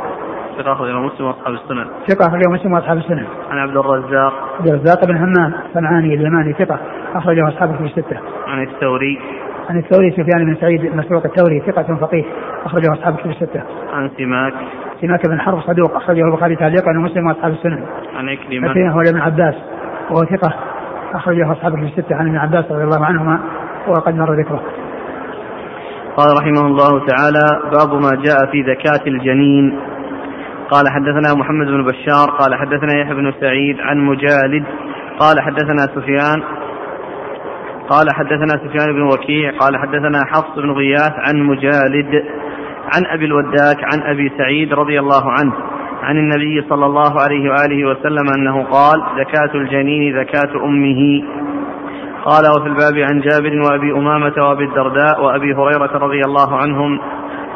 ثقة أخرجه مسلم وأصحاب السنن. ثقة أخرجه مسلم وأصحاب السنن. عن عبد الرزاق. عبد الرزاق بن همام الصنعاني اليماني ثقة أخرجه أصحابه في الستة. عن الثوري. عن الثوري سفيان بن سعيد مسروق الثوري ثقة فقيه أخرجه أصحابه في الستة. عن سماك. سماك بن حرب صدوق أخرجه البخاري تعليقا ومسلم وأصحاب السنن. عن عكرمة. عكرمة هو ابن عباس وهو ثقة أخرجه أصحابه في الستة عن ابن عباس رضي الله عنهما وقد مر ذكره. قال رحمه الله تعالى باب ما جاء في زكاة الجنين قال حدثنا محمد بن بشار قال حدثنا يحيى بن سعيد عن مجالد قال حدثنا سفيان قال حدثنا سفيان بن وكيع قال حدثنا حفص بن غياث عن مجالد عن أبي الوداك عن أبي سعيد رضي الله عنه عن النبي صلى الله عليه وآله وسلم أنه قال زكاة الجنين زكاة أمه. قال وفي الباب عن جابر وأبي أمامة وأبي الدرداء وأبي هريرة رضي الله عنهم.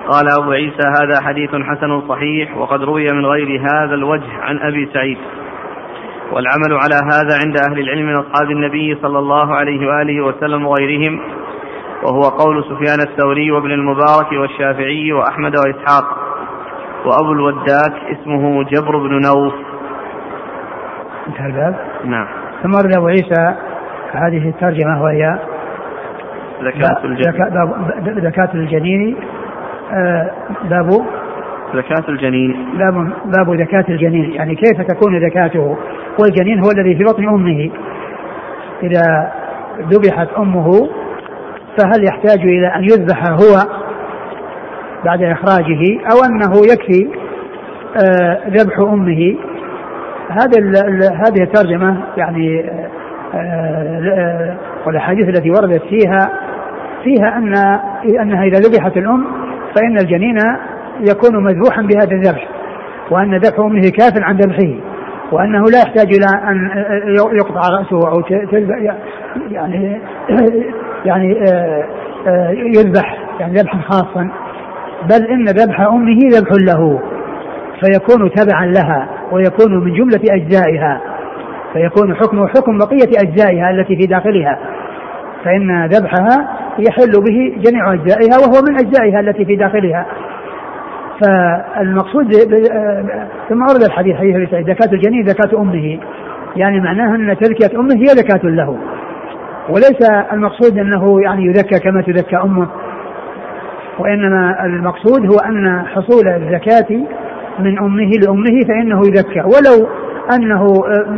قال أبو عيسى هذا حديث حسن صحيح وقد روي من غير هذا الوجه عن أبي سعيد. والعمل على هذا عند أهل العلم من أصحاب النبي صلى الله عليه وآله وسلم وغيرهم وهو قول سفيان الثوري وابن المبارك والشافعي وأحمد وإسحاق وأبو الوداك اسمه جبر بن نوف. انتهى الباب؟ نعم. ثم ورد أبو عيسى هذه الترجمة وهي زكاة الجنين. زكاة الجنين آه، باب زكاة الجنين. باب باب زكاة الجنين يعني كيف تكون زكاته؟ والجنين هو الذي في بطن أمه. إذا ذبحت أمه فهل يحتاج إلى أن يذبح هو بعد إخراجه؟ أو أنه يكفي آه، ذبح أمه؟ هذا هذه الترجمة يعني آه، والأحاديث التي وردت فيها فيها أن أنها إذا ذبحت الأم فإن الجنين يكون مذبوحا بهذا الذبح وأن ذبح أمه كاف عن ذبحه. وأنه لا يحتاج إلى أن يقطع رأسه أو يعني يعني آه، آه، يذبح يعني ذبحا خاصا. بل إن ذبح أمه ذبح له فيكون تبعا لها ويكون من جملة أجزائها. فيكون حكمه حكم بقية أجزائها التي في داخلها. فإن ذبحها يحل به جميع أجزائها وهو من أجزائها التي في داخلها. فالمقصود ثم ورد الحديث حديث أبي زكاة الجنين زكاة أمه. يعني معناها أن تزكية أمه هي زكاة له. وليس المقصود أنه يعني يزكى كما تزكى أمه. وإنما المقصود هو أن حصول الزكاة من أمه لأمه فإنه يزكى ولو أنه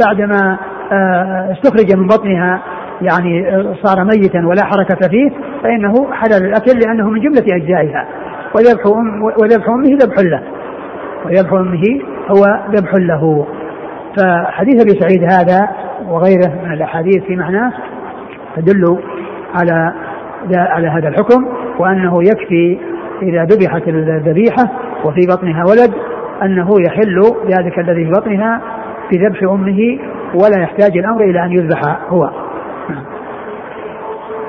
بعدما آه، استخرج من بطنها يعني صار ميتا ولا حركة فيه فإنه حلال الأكل لأنه من جملة أجزائها. وذبح أم وذبح أمه ذبح له. وذبح أمه هو ذبح له. فحديث أبي سعيد هذا وغيره من الأحاديث في معناه تدل على على هذا الحكم وأنه يكفي إذا ذبحت الذبيحة وفي بطنها ولد أنه يحل ذلك الذي في بطنها في ذبح أمه ولا يحتاج الأمر إلى أن يذبح هو.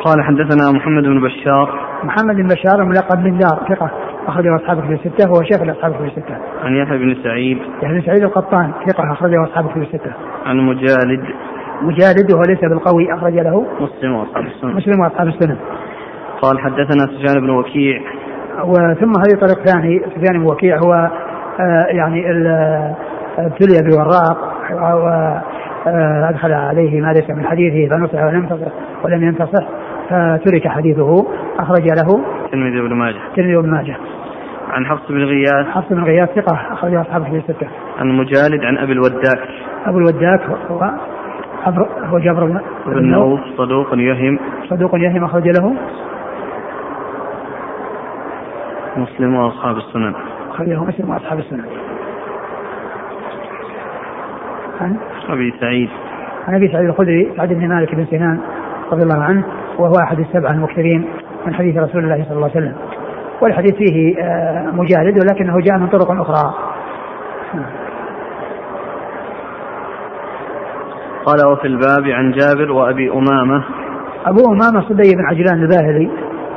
قال حدثنا محمد بن بشار محمد بن بشار ملقب بن دار ثقة أخرجه أصحابه في الستة وهو شيخ لأصحابه في الستة. عن يحيى بن سعيد. يحيى بن سعيد القطان ثقة أخرجه أصحابه في الستة. عن مجالد. مجالد وهو ليس بالقوي أخرج له مسلم وأصحاب السنة. مسلم وأصحاب السنة. قال حدثنا سفيان بن وكيع. وثم هذه طريق ثاني سفيان بن وكيع هو آه، يعني ابتلي بوراق وادخل عليه ما ليس من حديثه فنصح ولم ينتصح ولم ينتصح فترك حديثه أخرج له الترمذي بن ماجه الترمذي بن ماجه عن حفص بن غياث حفص بن غياث ثقة أخرج أصحاب الحديث الستة. عن مجالد عن أبي الوداك. أبو الوداك هو هو جابر بن بن نوف صدوق يهم صدوق يهم أخرج له مسلم وأصحاب السنن. أخرجه مسلم وأصحاب السنن. عن أبي سعيد. عن أبي سعيد الخدري سعد بن مالك بن سنان رضي الله عنه وهو أحد السبعة المكثرين من حديث رسول الله صلى الله عليه وسلم. والحديث فيه آه، مجالد ولكنه جاء من طرق أخرى. قال وفي الباب عن جابر وأبي أمامة. أبو أمامة صدي بن عجلان الباهلي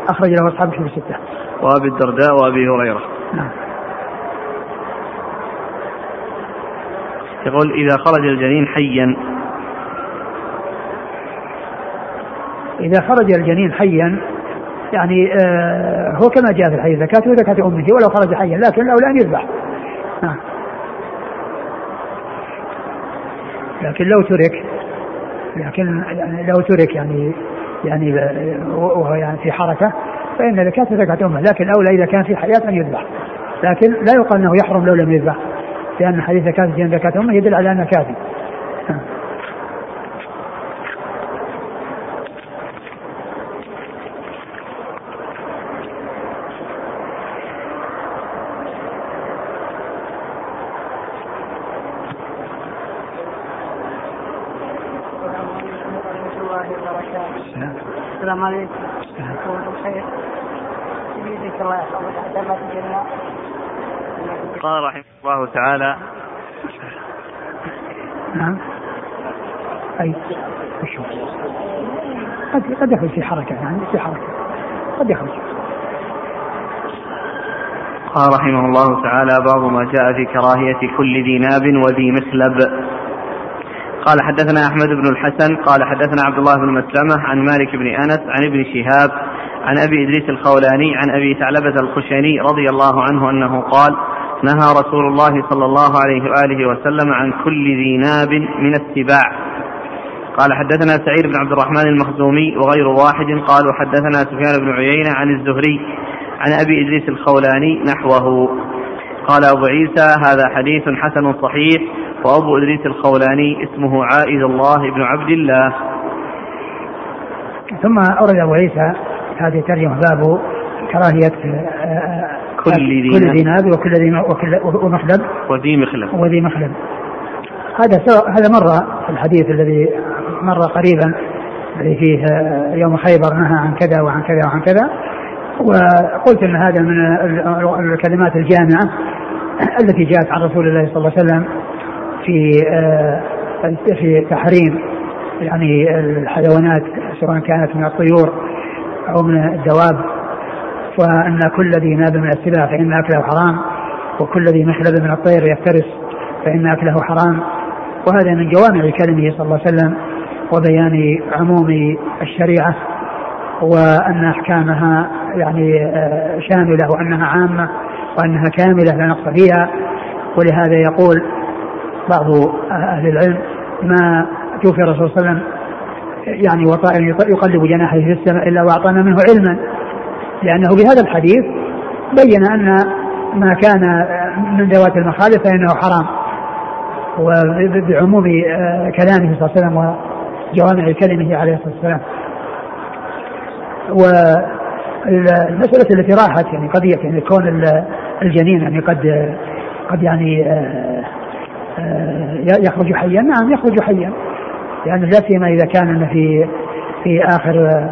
أخرج له أصحاب الكتب الستة. وأبي الدرداء وأبي هريرة. نعم. يقول إذا خرج الجنين حيا. إذا خرج الجنين حيا يعني آه هو كما جاء في الحديث زكاة أمه ولو خرج حيا لكن الأولى أن يذبح. نعم. لكن لو ترك لكن يعني لو ترك يعني يعني وهو يعني في حركة فإن زكاة زكاة أمه. لكن الأولى إذا كان في حياة أن يذبح. لكن لا يقال أنه يحرم لو لم يذبح لأن حديث زكاة زكاة أمه يدل على أنه كافي نعم. السلام عليكم بخير بيدك الله يحفظك حتى ما تجينا قال رحمه الله تعالى نعم اي وشو قد قد حركة يعني في حركة. قد يخرج. قال رحمه الله تعالى باب ما جاء في كراهية كل ذي ناب وذي مخلب قال حدثنا أحمد بن الحسن قال حدثنا عبد الله بن مسلمة عن مالك بن أنس عن ابن شهاب عن أبي إدريس الخولاني عن أبي ثعلبة الخشني رضي الله عنه أنه قال نهى رسول الله صلى الله عليه وآله وسلم عن كل ذي ناب من السباع. قال حدثنا سعيد بن عبد الرحمن المخزومي وغير واحد. قال وحدثنا سفيان بن عيينة عن الزهري عن أبي إدريس الخولاني نحوه. قال أبو عيسى هذا حديث حسن صحيح وأبو إدريس الخولاني اسمه عائد الله بن عبد الله. ثم أورد أبو عيسى هذه الترجمة باب كراهية آه، كل ذي كل ذي ناب وكل ذي وكل ومخلب. وذي مخلب. وذي مخلب. هذا هذا مر في الحديث الذي مر قريبا الذي فيه آه، يوم خيبر نهى عن كذا وعن كذا وعن كذا. وقلت إن هذا من الكلمات الجامعة التي جاءت عن رسول الله صلى الله عليه وسلم في آه، في تحريم يعني الحيوانات سواء كانت من الطيور أو من الدواب. وأن كل ذي ناب من السباع فإن أكله حرام وكل ذي مخلب من الطير يفترس فإن أكله حرام. وهذا من جوامع كلمه صلى الله عليه وسلم. وبيان عموم الشريعة وأن أحكامها يعني آه، شاملة وأنها عامة وأنها كاملة لا نقص فيها. ولهذا يقول بعض أهل العلم ما توفي الرسول صلى الله عليه وسلم يعني وطائر يقلب جناحيه في السماء إلا وأعطانا منه علما. لأنه بهذا الحديث بين أن ما كان من ذوات المخالف فإنه حرام وبعموم كلامه صلى الله عليه وسلم وجوامع كلمه عليه الصلاة والسلام. والمسألة التي راحت يعني قضية يعني كون الجنين يعني قد قد يعني آه، يخرج حيا. نعم يخرج حيا. لأن لا سيما إذا كان في في آخر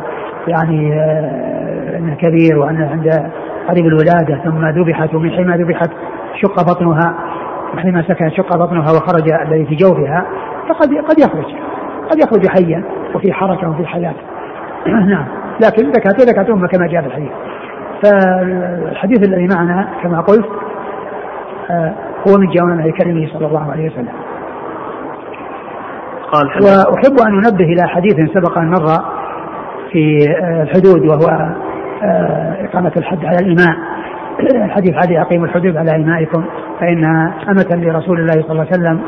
يعني آه، أنه كبير وأنه عند قريب الولادة ثم ذبحت ومن حين ذبحت شق بطنها حينما سكن شق بطنها وخرج الذي في جوفها فقد قد يخرج. قد يخرج حيا وفي حركة وفي حياة نعم. لكن زكاة زكاة أمة كما جاء في الحديث. فالحديث الذي معنا كما قلت آه، هو من جوامع كلمه صلى الله عليه وسلم. قال وأحب أن أنبه إلى حديث سبق أن مر في آه، الحدود وهو آه، إقامة الحد على الإماء. حديث علي أقيموا الحدود على إمائكم فإنها أمة لرسول الله صلى الله عليه وسلم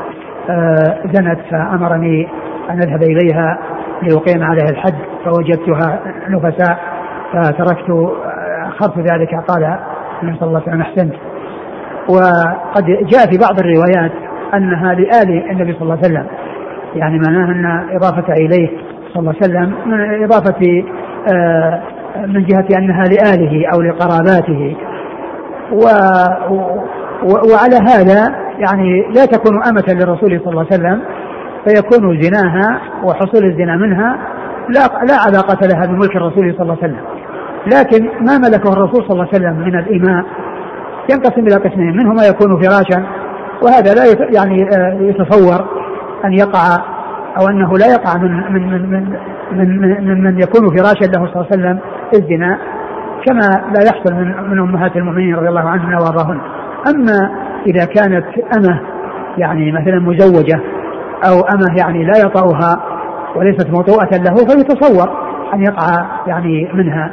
زنت فأمرني أن أذهب إليها لأقيم عليها الحد فوجدتها نفساء فتركت أخرت ذلك قال النبي صلى الله عليه وسلم أحسنت. وقد جاء في بعض الروايات أنها لآل النبي صلى الله عليه وسلم يعني معناها أن إضافة إليه صلى الله عليه وسلم من إضافة آه، من جهة أنها لآله أو لقراباته. و وعلى هذا يعني لا تكون أمة للرسول صلى الله عليه وسلم فيكون زناها وحصول الزنا منها لا لا علاقة لها بملك الرسول صلى الله عليه وسلم. لكن ما ملكه الرسول صلى الله عليه وسلم من الإماء ينقسم إلى قسمين منه ما يكون فراشا وهذا لا يعني آه، يتصور أن يقع أو أنه لا يقع من من من من من, من, من يكون فراشا له صلى الله عليه وسلم الزنا كما لا يحصل من من أمهات المؤمنين رضي الله عنهن وأرضاهن. أما إذا كانت أمة يعني مثلا مزوجة أو أمة يعني لا يطأها وليست موطوءة له فيتصور أن يقع يعني منها.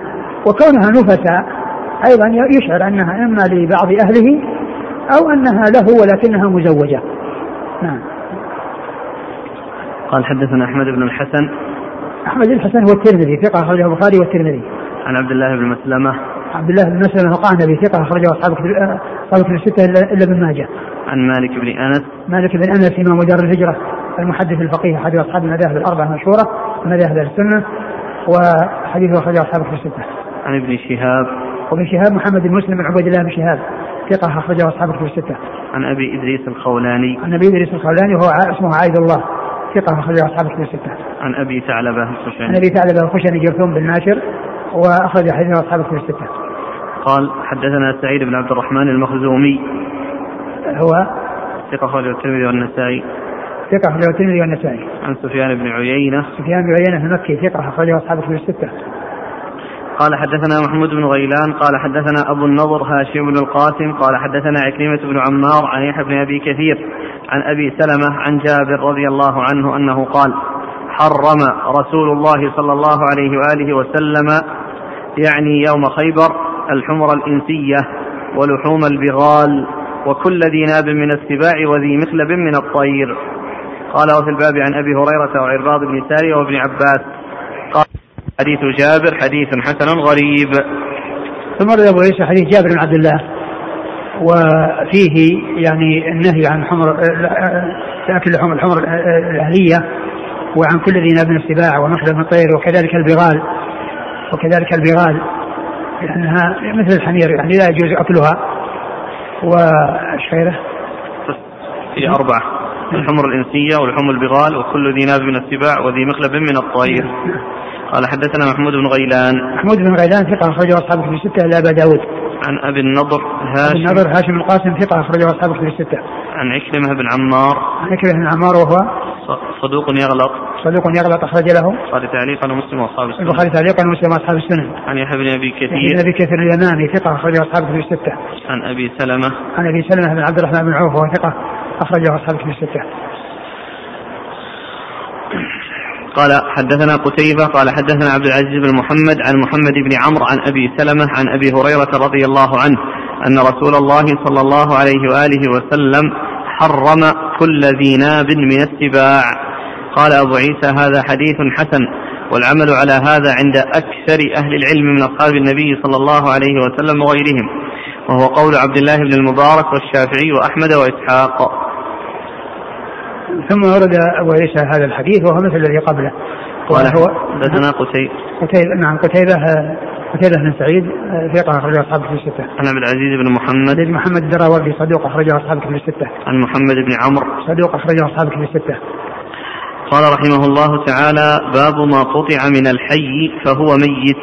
وكونها نفسا أيضا يشعر أنها إما لبعض أهله أو أنها له ولكنها مزوجة. نعم. قال حدثنا أحمد بن الحسن. أحمد بن الحسن هو الترمذي ثقة أخرجه البخاري والترمذي. عن عبد الله بن مسلمة. عبد الله بن مسلمة القعنبي ثقة أخرجه أصحاب أصحاب الستة إلا ابن ماجه. عن مالك بن أنس. مالك بن أنس إمام دار الهجرة. المحدث الفقيه أحد أصحاب المذاهب الأربعة المشهورة مذاهب السنة وحديثه أخرجه أصحاب الستة عن ابن شهاب وابن شهاب محمد بن مسلم بن عبيد الله بن شهاب ثقة أخرجه أصحاب الكتب الستة. عن أبي إدريس الخولاني. عن أبي إدريس الخولاني وهو اسمه عايد الله ثقة أخرجه أصحاب الكتب الستة. عن أبي ثعلبة الخشني. عن أبي ثعلبة الخشني جرثوم بن ناشر وأخرج حديثه أصحاب الكتب الستة. قال حدثنا سعيد بن عبد الرحمن المخزومي. هو ثقة أخرجه الترمذي والنسائي. ثقة أخرجه الترمذي والنسائي. عن سفيان بن عيينة. سفيان بن عيينة المكي ثقة أخرجه أصحاب الكتب الستة. قال حدثنا محمود بن غيلان قال حدثنا أبو النضر هاشم بن القاسم قال حدثنا عكرمة بن عمار عن يحيى بن أبي كثير عن أبي سلمة عن جابر رضي الله عنه أنه قال حرم رسول الله صلى الله عليه وآله وسلم يعني يوم خيبر الحمر الإنسية ولحوم البغال وكل ذي ناب من السباع وذي مخلب من الطير قال وفي الباب عن أبي هريرة وعرباض بن سارية وابن عباس. حديث جابر حديث حسن غريب. ثم ورد أبو عيسى حديث جابر بن عبد الله. وفيه يعني النهي عن حمر اكل لحوم الحمر الأهلية وعن كل ذي ناب السباع ومخلب الطير وكذلك البغال وكذلك البغال. لانها مثل الحمير يعني لا يجوز أكلها. وإيش غيره؟ في أربعة. الحمر الإنسية والحمر البغال وكل ذي ناب من السباع وذي مخلب من الطير. قال حدثنا محمود بن غيلان. محمود بن غيلان ثقة أخرجه أصحاب في الستة إلى أبا داود. عن أبي النضر هاشم. أبي النضر هاشم القاسم ثقة أخرجه أصحاب في الستة. عن عكرمة بن عمار. عن عكرمة بن عمار وهو صدوق يغلط. صدوق يغلط أخرج له. البخاري تعليقا ومسلم وأصحاب السنن. البخاري تعليقا ومسلم وأصحاب السنن. عن يحيى بن أبي كثير. عن أبي كثير اليمامي ثقة أخرجه أصحاب في الستة. عن أبي سلمة. عن أبي سلمة بن عبد الرحمن بن عوف وهو ثقة أخرجه أصحاب في الستة. قال حدثنا قتيبة قال حدثنا عبد العزيز بن محمد عن محمد بن عمرو عن أبي سلمة عن أبي هريرة رضي الله عنه أن رسول الله صلى الله عليه وآله وسلم حرم كل ذي ناب من السباع. قال أبو عيسى هذا حديث حسن والعمل على هذا عند أكثر أهل العلم من أصحاب النبي صلى الله عليه وسلم وغيرهم وهو قول عبد الله بن المبارك والشافعي وأحمد وإسحاق. ثم ورد أبو عيسى هذا الحديث وهو مثل الذي قبله. قال هو حدثنا قتيبة. قتيبة نعم قتيبة قتيبة بن سعيد ثقة أخرجه أصحاب في الستة. عن عبد العزيز بن محمد. بن محمد الدراوردي صدوق أخرجه أصحاب في الستة. عن محمد بن عمرو. صدوق أخرجه أصحاب في الستة. قال رحمه الله تعالى باب ما قطع من الحي فهو ميت.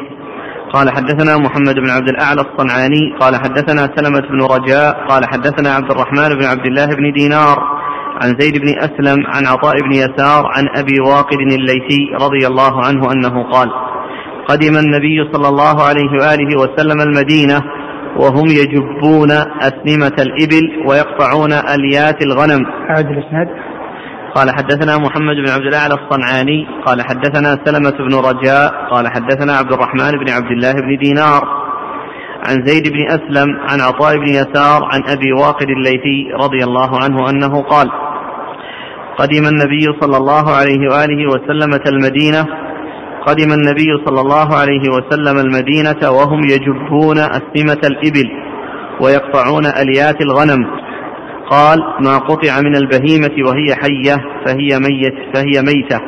قال حدثنا محمد بن عبد الأعلى الصنعاني. قال حدثنا سلمة بن رجاء. قال حدثنا عبد الرحمن بن عبد الله بن دينار. عن زيد بن أسلم عن عطاء بن يسار عن أبي واقد الليثي رضي الله عنه أنه قال قدم النبي صلى الله عليه وآله وسلم المدينة وهم يجبون أسنمة الإبل ويقطعون أليات الغنم. أعد الإسناد. قال حدثنا محمد بن عبد الأعلى الصنعاني قال حدثنا سلمة بن رجاء قال حدثنا عبد الرحمن بن عبد الله بن دينار عن زيد بن أسلم عن عطاء بن يسار عن أبي واقد الليثي رضي الله عنه أنه قال قدم النبي صلى الله عليه وآله وسلم المدينة قدم النبي صلى الله عليه وسلم المدينة وهم يجبون أسمة الإبل ويقطعون أليات الغنم. قال ما قطع من البهيمة وهي حية فهي ميت فهي ميتة.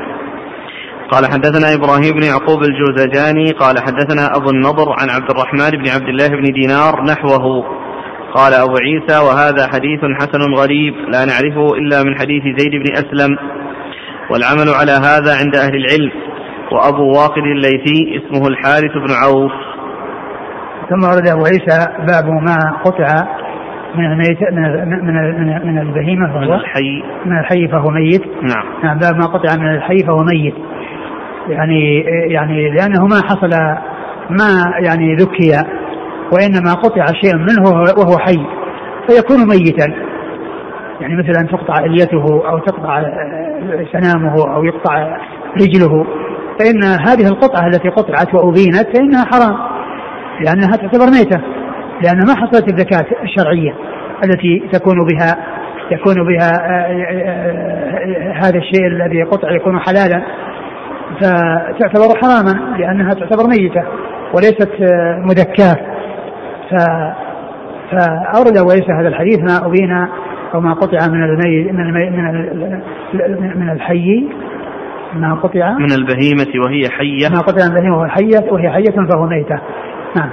قال حدثنا إبراهيم بن يعقوب الجوزجاني قال حدثنا أبو النضر عن عبد الرحمن بن عبد الله بن دينار نحوه. قال أبو عيسى وهذا حديث حسن غريب لا نعرفه إلا من حديث زيد بن أسلم والعمل على هذا عند أهل العلم وأبو واقد الليثي اسمه الحارث بن عوف. ثم ورد أبو عيسى باب ما قطع من الميت من من من البهيمة فهو من الحي. من الحي فهو ميت. نعم. نعم باب ما قطع من الحي فهو ميت. يعني يعني لأنه ما حصل ما يعني ذكي وإنما قطع شيء منه وهو حي فيكون ميتا. يعني مثل أن تقطع إليته أو تقطع سنامه أو يقطع رجله فإن هذه القطعة التي قطعت وأبينت فإنها حرام لأنها تعتبر ميتة لأن ما حصلت الزكاة الشرعية التي تكون بها يكون بها هذا الشيء الذي قطع يكون حلالا. فتعتبر حراما لأنها تعتبر ميتة وليست مذكاة. ف فأورد وليس هذا الحديث ما أبين أو ما قطع من المي من المي من, من الحي. ما قطع. من البهيمة وهي حية. ما قطع من البهيمة وهي حية وهي حية فهو ميتة. نعم.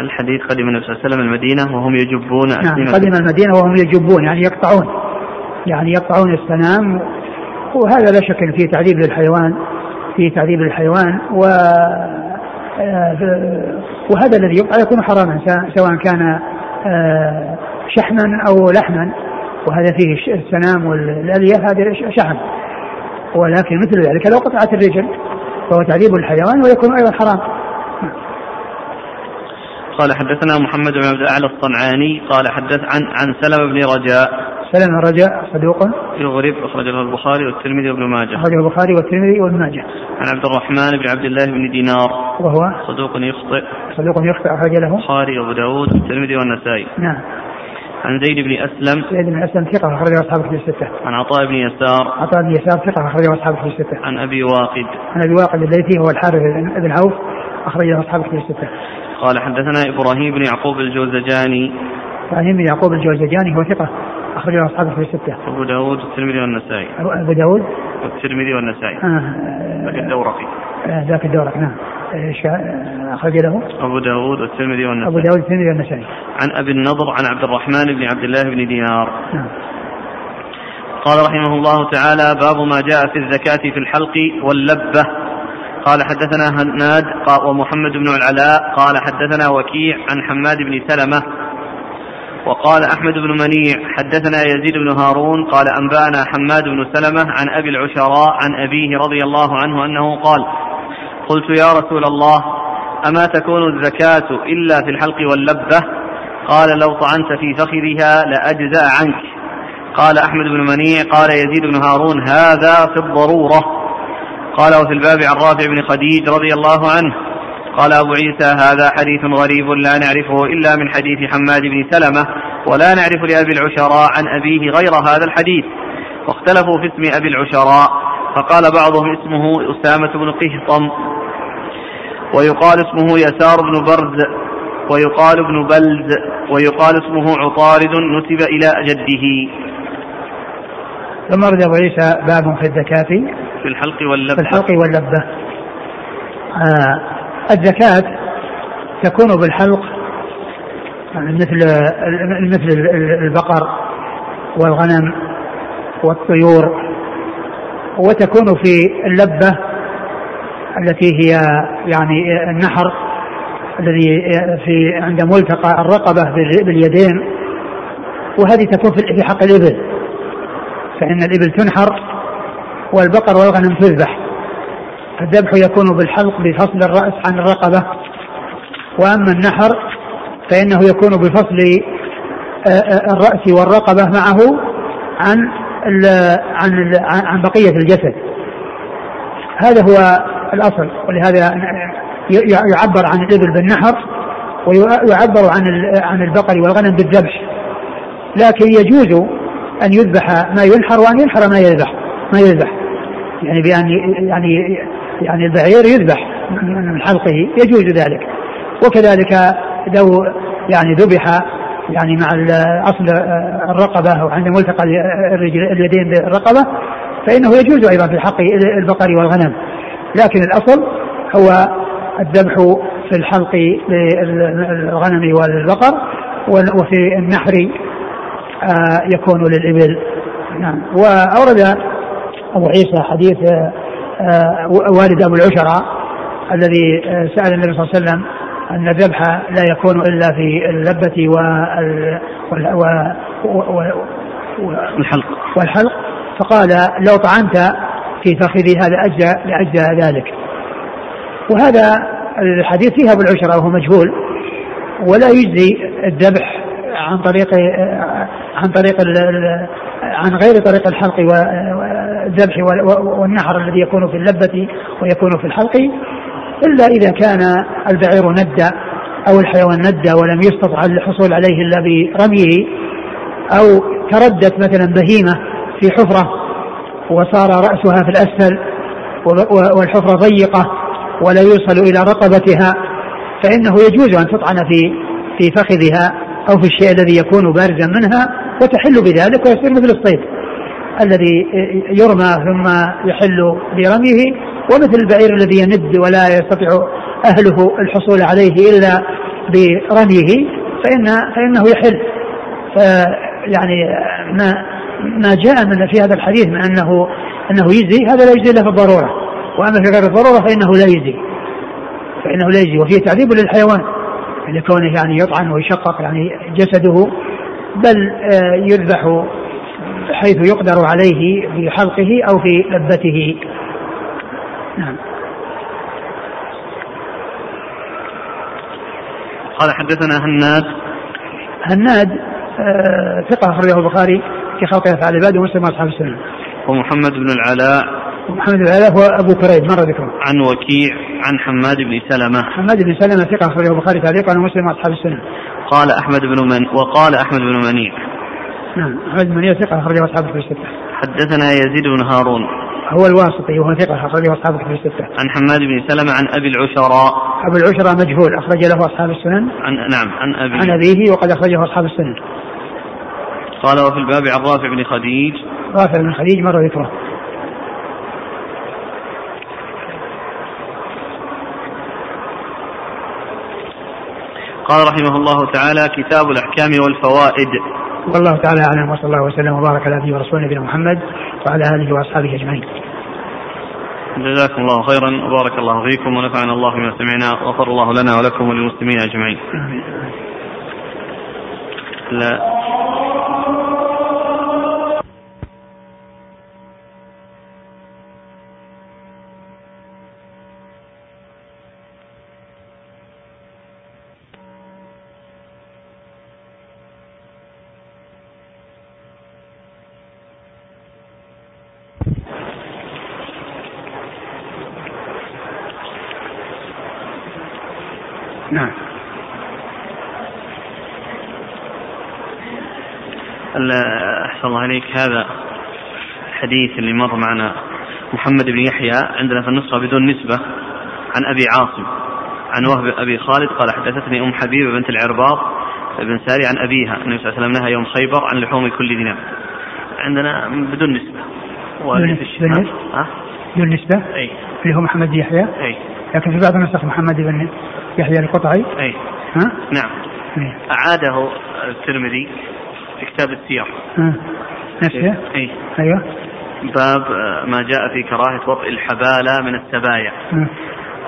الحديث قدم النبي صلى الله عليه وسلم المدينة وهم يجبون نعم قدم المدينة وهم يجبون يعني يقطعون يعني يقطعون السنام وهذا لا شك فيه تعذيب للحيوان. في تعذيب الحيوان و آه، وهذا الذي يقطع يكون حراما سواء كان آه، شحما أو لحما وهذا فيه السنام والألية هذه شحم. ولكن مثل ذلك لو قطعت الرجل فهو تعذيب الحيوان ويكون أيضا حرام. قال حدثنا محمد بن عبد الأعلى الصنعاني قال حدث عن عن سلمة بن رجاء سلمة رجاء صدوق يغرب أخرجه البخاري والترمذي وابن ماجه. أخرجه البخاري والترمذي وابن ماجه. عن عبد الرحمن بن عبد الله بن دينار. وهو صدوق يخطئ. صدوق يخطئ أخرج له. البخاري وأبو داود والترمذي والنسائي. نعم. عن زيد بن أسلم. زيد بن أسلم ثقة أخرجه أصحاب في الستة. عن عطاء بن يسار. عطاء بن يسار ثقة أخرجه أصحاب في الستة. عن أبي واقد. عن أبي واقد الليثي هو الحارث بن عوف أخرجه أصحاب في الستة. قال حدثنا إبراهيم بن يعقوب الجوزجاني. إبراهيم بن يعقوب الجوزجاني هو ثقة. أخرجه أصحابه في الستة. أبو داود والترمذي والنسائي. أبو داود والترمذي والنسائي. آه ذاك الدورقي. آه ذاك الدورق نعم. إيش آه، أخرج له؟ أبو داود والترمذي والنسائي. أبو داود والترمذي والنسائي. عن أبي النضر عن عبد الرحمن بن عبد الله بن دينار. نعم. قال رحمه الله تعالى باب ما جاء في الزكاة في الحلق واللبة قال حدثنا هناد ومحمد بن العلاء قال حدثنا وكيع عن حماد بن سلمة وقال أحمد بن منيع حدثنا يزيد بن هارون قال أنبأنا حماد بن سلمة عن أبي العشراء عن أبيه رضي الله عنه أنه قال قلت يا رسول الله أما تكون الزكاة إلا في الحلق واللبة قال لو طعنت في فخذها لأجزأ عنك. قال أحمد بن منيع قال يزيد بن هارون هذا في الضرورة. قال وفي الباب عن رافع بن خديج رضي الله عنه قال أبو عيسى هذا حديث غريب لا نعرفه إلا من حديث حماد بن سلمة ولا نعرف لأبي العشراء عن أبيه غير هذا الحديث. واختلفوا في اسم أبي العشراء فقال بعضهم اسمه أسامة بن قهطم ويقال اسمه يسار بن برز ويقال ابن بلز ويقال اسمه عطارد نسب إلى جده. ثم رد أبو عيسى باب في الزكاة. في الحلق واللبة. في الحلق واللبة. آه الزكاة تكون بالحلق مثل مثل البقر والغنم والطيور وتكون في اللبة التي هي يعني النحر الذي في عند ملتقى الرقبة باليدين وهذه تكون في حق الإبل فإن الإبل تنحر والبقر والغنم تذبح. الذبح يكون بالحلق بفصل الرأس عن الرقبة وأما النحر فإنه يكون بفصل آه، آه، الرأس والرقبة معه عن عن عن بقية الجسد. هذا هو الأصل ولهذا يعبر عن الإبل بالنحر ويعبر عن عن البقر والغنم بالذبح. لكن يجوز أن يذبح ما ينحر وأن ينحر ما يذبح ما يذبح. يعني بأن يعني يعني البعير يذبح من حلقه يجوز ذلك. وكذلك لو يعني ذبح يعني مع أصل الرقبة أو عند ملتقى اليدين بالرقبة فإنه يجوز أيضا في حق البقر والغنم. لكن الأصل هو الذبح في الحلق للغنم والبقر وفي النحر آه، يكون للإبل. نعم. وأورد أبو عيسى حديث والد أبو العشرة الذي آه، سأل النبي صلى الله عليه وسلم أن الذبح لا يكون إلا في اللبة وال والحلق. والحلق. فقال لو طعنت في فخذي هذا أجزى لأجزى ذلك. وهذا الحديث فيها أبو العشرة وهو مجهول ولا يجزي الذبح عن طريق عن طريق عن غير طريق الحلق والذبح والنحر الذي يكون في اللبة ويكون في الحلق إلا إذا كان البعير ندى أو الحيوان ندى ولم يستطع الحصول عليه إلا برميه أو تردت مثلا بهيمة في حفرة وصار رأسها في الأسفل والحفرة ضيقة ولا يوصل إلى رقبتها فإنه يجوز أن تطعن في في فخذها أو في الشيء الذي يكون بارزا منها وتحل بذلك ويصير مثل الصيد الذي يرمى ثم يحل برميه ومثل البعير الذي يند ولا يستطيع أهله الحصول عليه إلا برميه فإن فإنه يحل. يعني ما ما جاء من في هذا الحديث من أنه أنه يجزي هذا لا يجزي إلا في الضرورة وأما في غير الضرورة فإنه لا يجزي. فإنه لا يجزي. وفيه تعذيب للحيوان لكونه يعني يطعن ويشقق يعني جسده بل آه، يذبح حيث يقدر عليه في حلقه أو في لبته نعم. قال حدثنا هناد. هناد آه ثقة أخرجه البخاري في خلق أفعال العباد ومسلم وأصحاب السنة. ومحمد بن العلاء. محمد بن العلاء هو أبو كريب. مر ذكره. عن وكيع عن حماد بن سلمة. حماد بن سلمة ثقة أخرجه البخاري تعليقا ومسلم وأصحاب السنة. قال أحمد بن من وقال أحمد بن منيع. نعم أحمد بن منيع ثقة أخرجه أصحاب الكتب الستة. حدثنا يزيد بن هارون. هو الواسطي وهو ثقة أخرجه أصحاب الكتب الستة. عن حماد بن سلمة عن أبي العشراء. أبو العشراء مجهول أخرج له أصحاب السنن. عن نعم عن أبي عن أبيه وقد أخرجه أصحاب السنن. قال وفي الباب عن رافع بن خديج. رافع بن خديج مر ذكره. قال رحمه الله تعالى كتاب الأحكام والفوائد. والله تعالى أعلم وصلى الله وسلم وبارك على نبينا ورسوله نبينا محمد وعلى آله وأصحابه أجمعين. جزاكم الله خيرا وبارك الله فيكم ونفعنا الله بما سمعنا وغفر الله لنا ولكم وللمسلمين أجمعين. لا. نعم. أحسن الله عليك هذا الحديث اللي مر معنا محمد بن يحيى عندنا في النسخة بدون نسبة عن أبي عاصم. عن وهب أبي خالد قال حدثتني أم حبيبة بنت العرباط بن ساري عن أبيها. النبي صلى الله عليه وسلم نهى يوم خيبر عن لحوم كل دينار. بدنا بدون نسبة. بدون نسبة؟ أي. اللي هو محمد بن يحيى؟ أي. لكن في بعض النسخ محمد بن يحيى القطعي. أي. ها؟ نعم. أي. أعاده الترمذي في كتاب السير نفسه؟ أي. أيوه. باب ما جاء في كراهة وطئ الحبالة من السبايا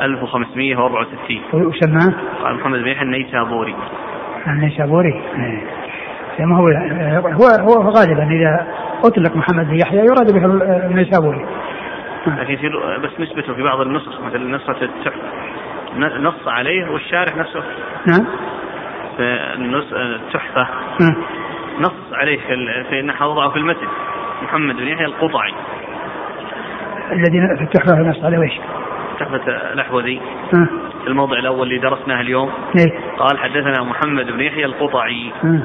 1564 وسماه؟ قال محمد بن يحيى النيسابوري. النيسابوري. إيه. ما هو هو هو غالبا إذا أطلق محمد بن يحيى يراد به النيسابوري. لكن يصير بس نسبته في بعض النسخ مثل نسخة التحفة نص عليه والشارح نفسه. نعم. في التحفة. نص عليه في إنه وضعه في المتن محمد بن يحيى القطعي. الذي في التحفة نص عليه وش؟ تحفة الأحوذي. الموضع الأول اللي درسناه اليوم. إيه؟ قال حدثنا محمد بن يحيى القطعي. ها.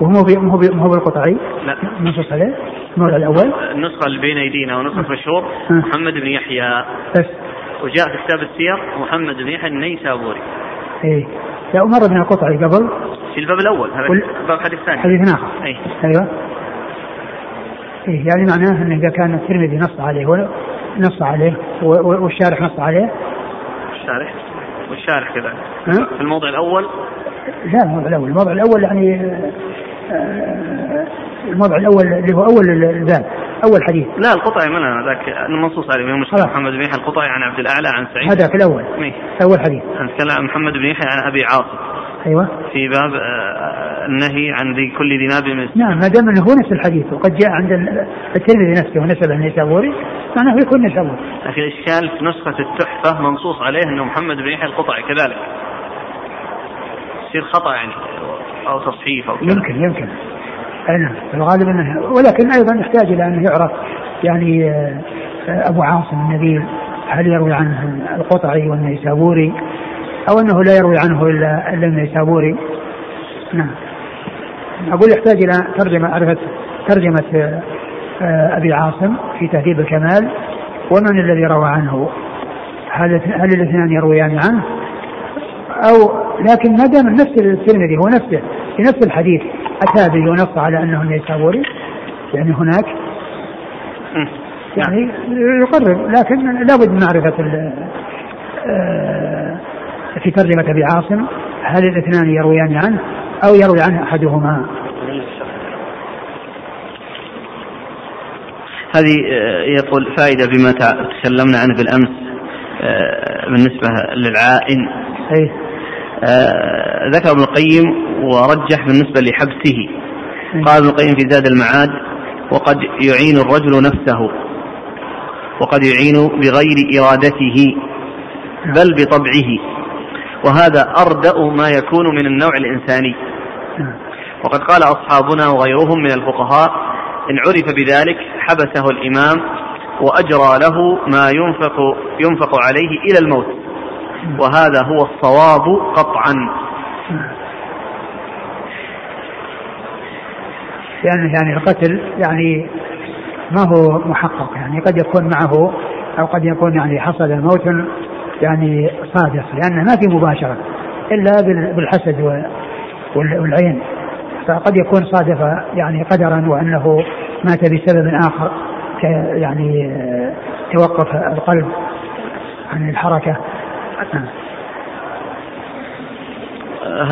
وهو بي هو بي هو بالقطعي لا. منصوص عليه. الموضع الأول. النسخة اللي بين أيدينا ونسخة مشهور. محمد بن يحيى. بس. وجاء في كتاب السير محمد بن يحيى النيسابوري. إيه. لا مر بنا القطعي قبل في الباب الأول هذا وال- باب حديث ثاني حديث اخر أي أيوه. إيه يعني معناه انه إذا كان الترمذي نص عليه ولا- نص عليه و- و- والشارح نص عليه. الشارح؟ والشارح كذلك ها؟ في الموضع الأول؟ لا الموضع الأول. الموضع الأول يعني آه، الموضع الأول اللي هو أول الباب. أول حديث. لا القطعي من ذاك المنصوص عليه. من مشكلة خلاص. محمد بن يحيى القطعي عن عبد الأعلى عن سعيد. هذاك الأول. إيه. أول حديث. نتكلم عن محمد بن يحيى عن أبي عاصم. أيوه. في باب آه، النهي عن ذي كل ذي ناب من نعم ما دام انه هو نفس الحديث. وقد جاء عند ال- الترمذي نفسه ونسبه النيسابوري. معناه يكون نسبه لكن الإشكال في نسخة التحفة منصوص عليه أنه محمد بن يحيى القطعي كذلك. يصير خطأ يعني أو تصحيف أو كذا. يمكن يمكن. نعم. الغالب انه ولكن أيضا يحتاج إلى انه يعرف يعني آه، أبو عاصم النبيل هل يروي عنه القطعي والنيسابوري؟ أو أنه لا يروي عنه إلا إلا النيسابوري؟ نعم. أقول يحتاج إلى ترجمة معرفه ترجمة آه، أبي عاصم في تهذيب الكمال. ومن الذي روى عنه؟ هل هل الاثنان يرويان عنه؟ أو لكن ما دام نفس الترمذي هو نفسه في نفس الحديث. اتى به ونص على انه النيسابوري يعني هناك. يعني يقرب لكن لابد من معرفة ال- آه، في ترجمه ابي عاصم هل الاثنان يرويان عنه أو يروي عنه أحدهما؟ هذه آه، يقول فائدة بما تكلمنا عنه بالأمس آه، بالنسبة للعائن. اي آه، ذكر ابن القيم ورجح بالنسبة لحبسه. قال ابن القيم في زاد المعاد وقد يعين الرجل نفسه وقد يعين بغير إرادته بل بطبعه. وهذا أردأ ما يكون من النوع الإنساني. وقد قال أصحابنا وغيرهم من الفقهاء إن عرف بذلك حبسه الإمام وأجرى له ما ينفق ينفق عليه إلى الموت. وهذا هو الصواب قطعا. لأن يعني القتل يعني ما هو محقق. يعني قد يكون معه أو قد يكون يعني حصل موت يعني صادق. لأنه ما في مباشرة إلا بال- بالحسد والعين. فقد يكون صادف يعني قدرا وأنه مات بسبب آخر يعني توقف القلب عن الحركة. نعم.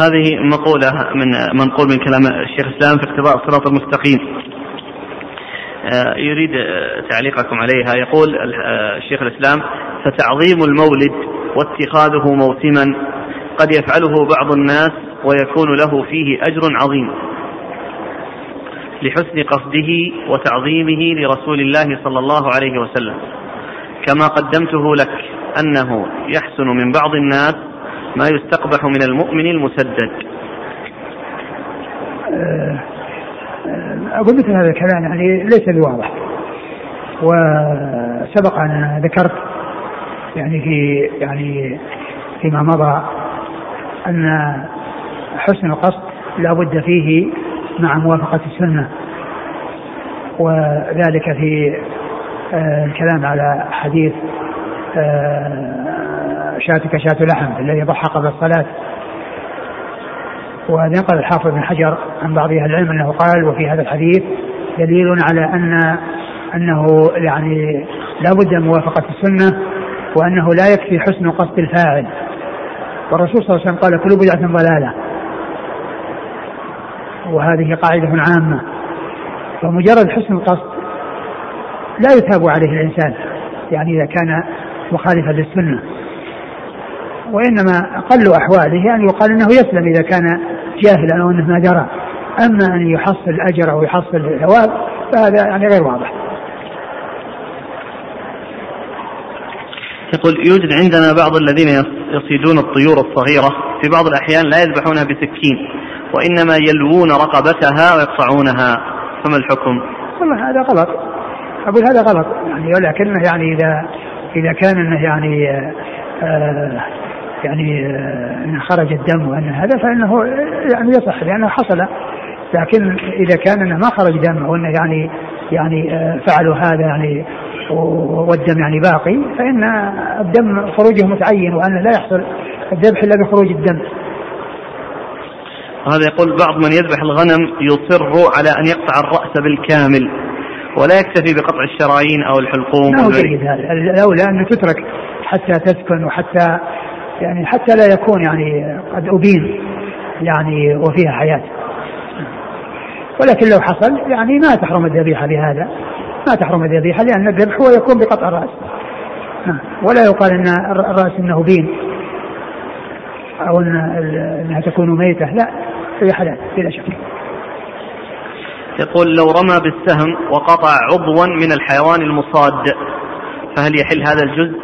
هذه مقولة من منقول من كلام الشيخ الإسلام في اقتضاء الصراط المستقيم. آه، يريد تعليقكم عليها. يقول آه، الشيخ الإسلام فتعظيم المولد واتخاذه موسما قد يفعله بعض الناس ويكون له فيه أجر عظيم لحسن قصده وتعظيمه لرسول الله صلى الله عليه وسلم. كما قدمته لك أنه يحسن من بعض الناس ما يستقبح من المؤمن المسدد. آه، آه، أقول مثل هذا الكلام يعني ليس بواضح. وسبق أن ذكرت يعني في يعني فيما مضى أن حسن القصد لا بد فيه مع موافقة السنة. وذلك في آه، الكلام على حديث شاتك شاة لحم الذي ضحى قبل الصلاة. ونقل الحافظ بن حجر عن بعض أهل العلم أنه قال وفي هذا الحديث دليل على ان أنه يعني لا بد من موافقة السنة وأنه لا يكفي حسن قصد الفاعل. والرسول صلى الله عليه وسلم قال كل بدعة ضلالة. وهذه قاعدة عامة. فمجرد حسن القصد لا يثاب عليه الإنسان. يعني إذا كان مخالفا للسنة. وإنما أقل أحواله ان يقال إنه يسلم إذا كان جاهلا أو إنه ما درى أما أن يحصل اجر أو يحصل ثواب فهذا يعني غير واضح. يقول يوجد عندنا بعض الذين يصيدون الطيور الصغيرة. في بعض الأحيان لا يذبحونها بسكين وإنما يلوون رقبتها ويقطعونها. فما الحكم؟ والله هذا غلط. أقول هذا غلط. يعني ولكنه يعني إذا إذا كان أنه يعني آه، يعني آه، إن خرج الدم وأن هذا فإنه يعني يصح لأنه حصل لكن إذا كان أنه ما خرج دم وانه يعني يعني آه، فعلوا هذا يعني والدم يعني باقي فإن الدم خروجه متعين وأن لا يحصل الذبح إلا بخروج الدم. هذا يقول بعض من يذبح الغنم يصر على أن يقطع الرأس بالكامل ولا يكتفي بقطع الشرايين أو الحلقوم. لا جيد هذا. الاولى انه تترك حتى تسكن وحتى يعني حتى لا يكون يعني قد أبين يعني وفيها حياة. ولكن لو حصل يعني ما تحرم الذبيحة بهذا. ما تحرم الذبيحة لأن الذبح هو يكون بقطع الرأس. ولا يقال أن الرأس أنه بين. أو أن أنها تكون ميتة. لا هي حلال بلا شك. يقول لو رمى بالسهم وقطع عضوا من الحيوان المصاد فهل يحل هذا الجزء؟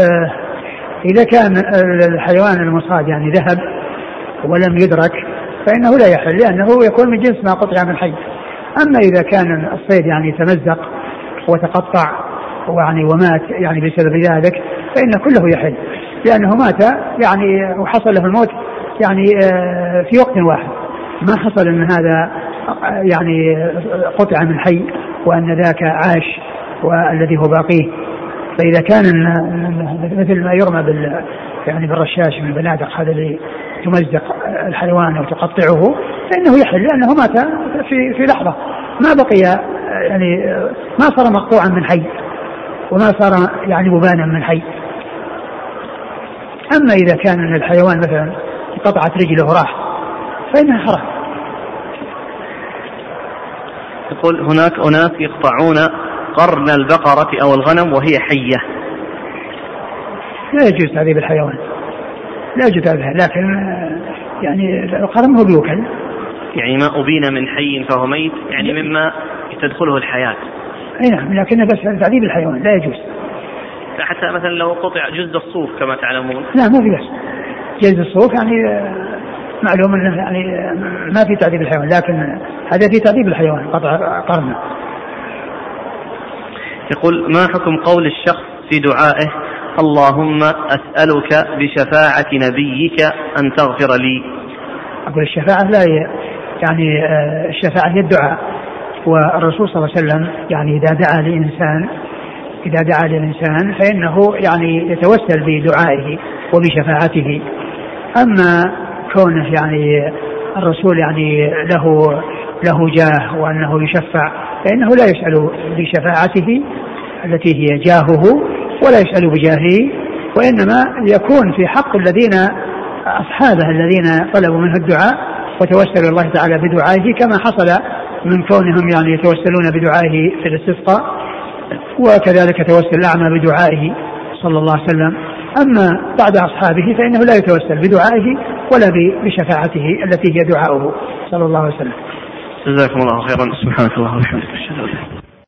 آه إذا كان الحيوان المصاد يعني ذهب ولم يدرك فإنه لا يحل لأنه يكون من جنس ما قطع من حي أما إذا كان الصيد يعني تمزق وتقطع ويعني ومات يعني بسبب ذلك فإن كله يحل لأنه مات يعني وحصل له الموت يعني آه، في وقت واحد ما حصل أن هذا يعني قطع من حي وأن ذاك عاش والذي هو باقيه. فإذا كان مثل ما يرمى بال يعني بالرشاش من البنادق هذا اللي تمزق الحيوان أو تقطعه فإنه يحل لأنه مات في في لحظة. ما بقي يعني ما صار مقطوعا من حي وما صار يعني مبانا من حي. أما إذا كان الحيوان مثلا قطعت رجله وراح فإنها حرام. يقول هناك أناس يقطعون قرن البقرة أو الغنم وهي حية. لا يجوز تعذيب الحيوان. لا يجوز تعذيبها لكن يعني القرن هو بيوكل. يعني ما أبين من حي فهو ميت يعني مما تدخله الحياة. أي نعم لكن بس تعذيب الحيوان لا يجوز. حتى مثلا لو قطع جزء الصوف كما تعلمون. لا ما في بس. جلد الصوف يعني معلوم إنه يعني ما في تعذيب الحيوان لكن هذا في تعذيب الحيوان قطع قرنه. يقول ما حكم قول الشخص في دعائه؟ اللهم أسألك بشفاعة نبيك أن تغفر لي. أقول الشفاعة لا يعني آه، الشفاعة هي الدعاء. والرسول صلى الله عليه وسلم يعني إذا دعا لإنسان إذا دعا لإنسان فإنه يعني يتوسل بدعائه وبشفاعته. أما كونه يعني الرسول يعني له له جاه وأنه يشفع فإنه لا يسأل بشفاعته التي هي جاهه ولا يسأل بجاهه وإنما يكون في حق الذين أصحابه الذين طلبوا منه الدعاء وتوسلوا الله تعالى بدعائه كما حصل من كونهم يعني يتوسلون بدعائه في الاستسقاء وكذلك توسل الأعمى بدعائه صلى الله عليه وسلم. أما بعد أصحابه فإنه لا يتوسل بدعائه ولا بشفاعته التي هي دعاؤه. صلى الله عليه وسلم. جزاكم الله خيرا. سبحانك اللهم وبحمدك.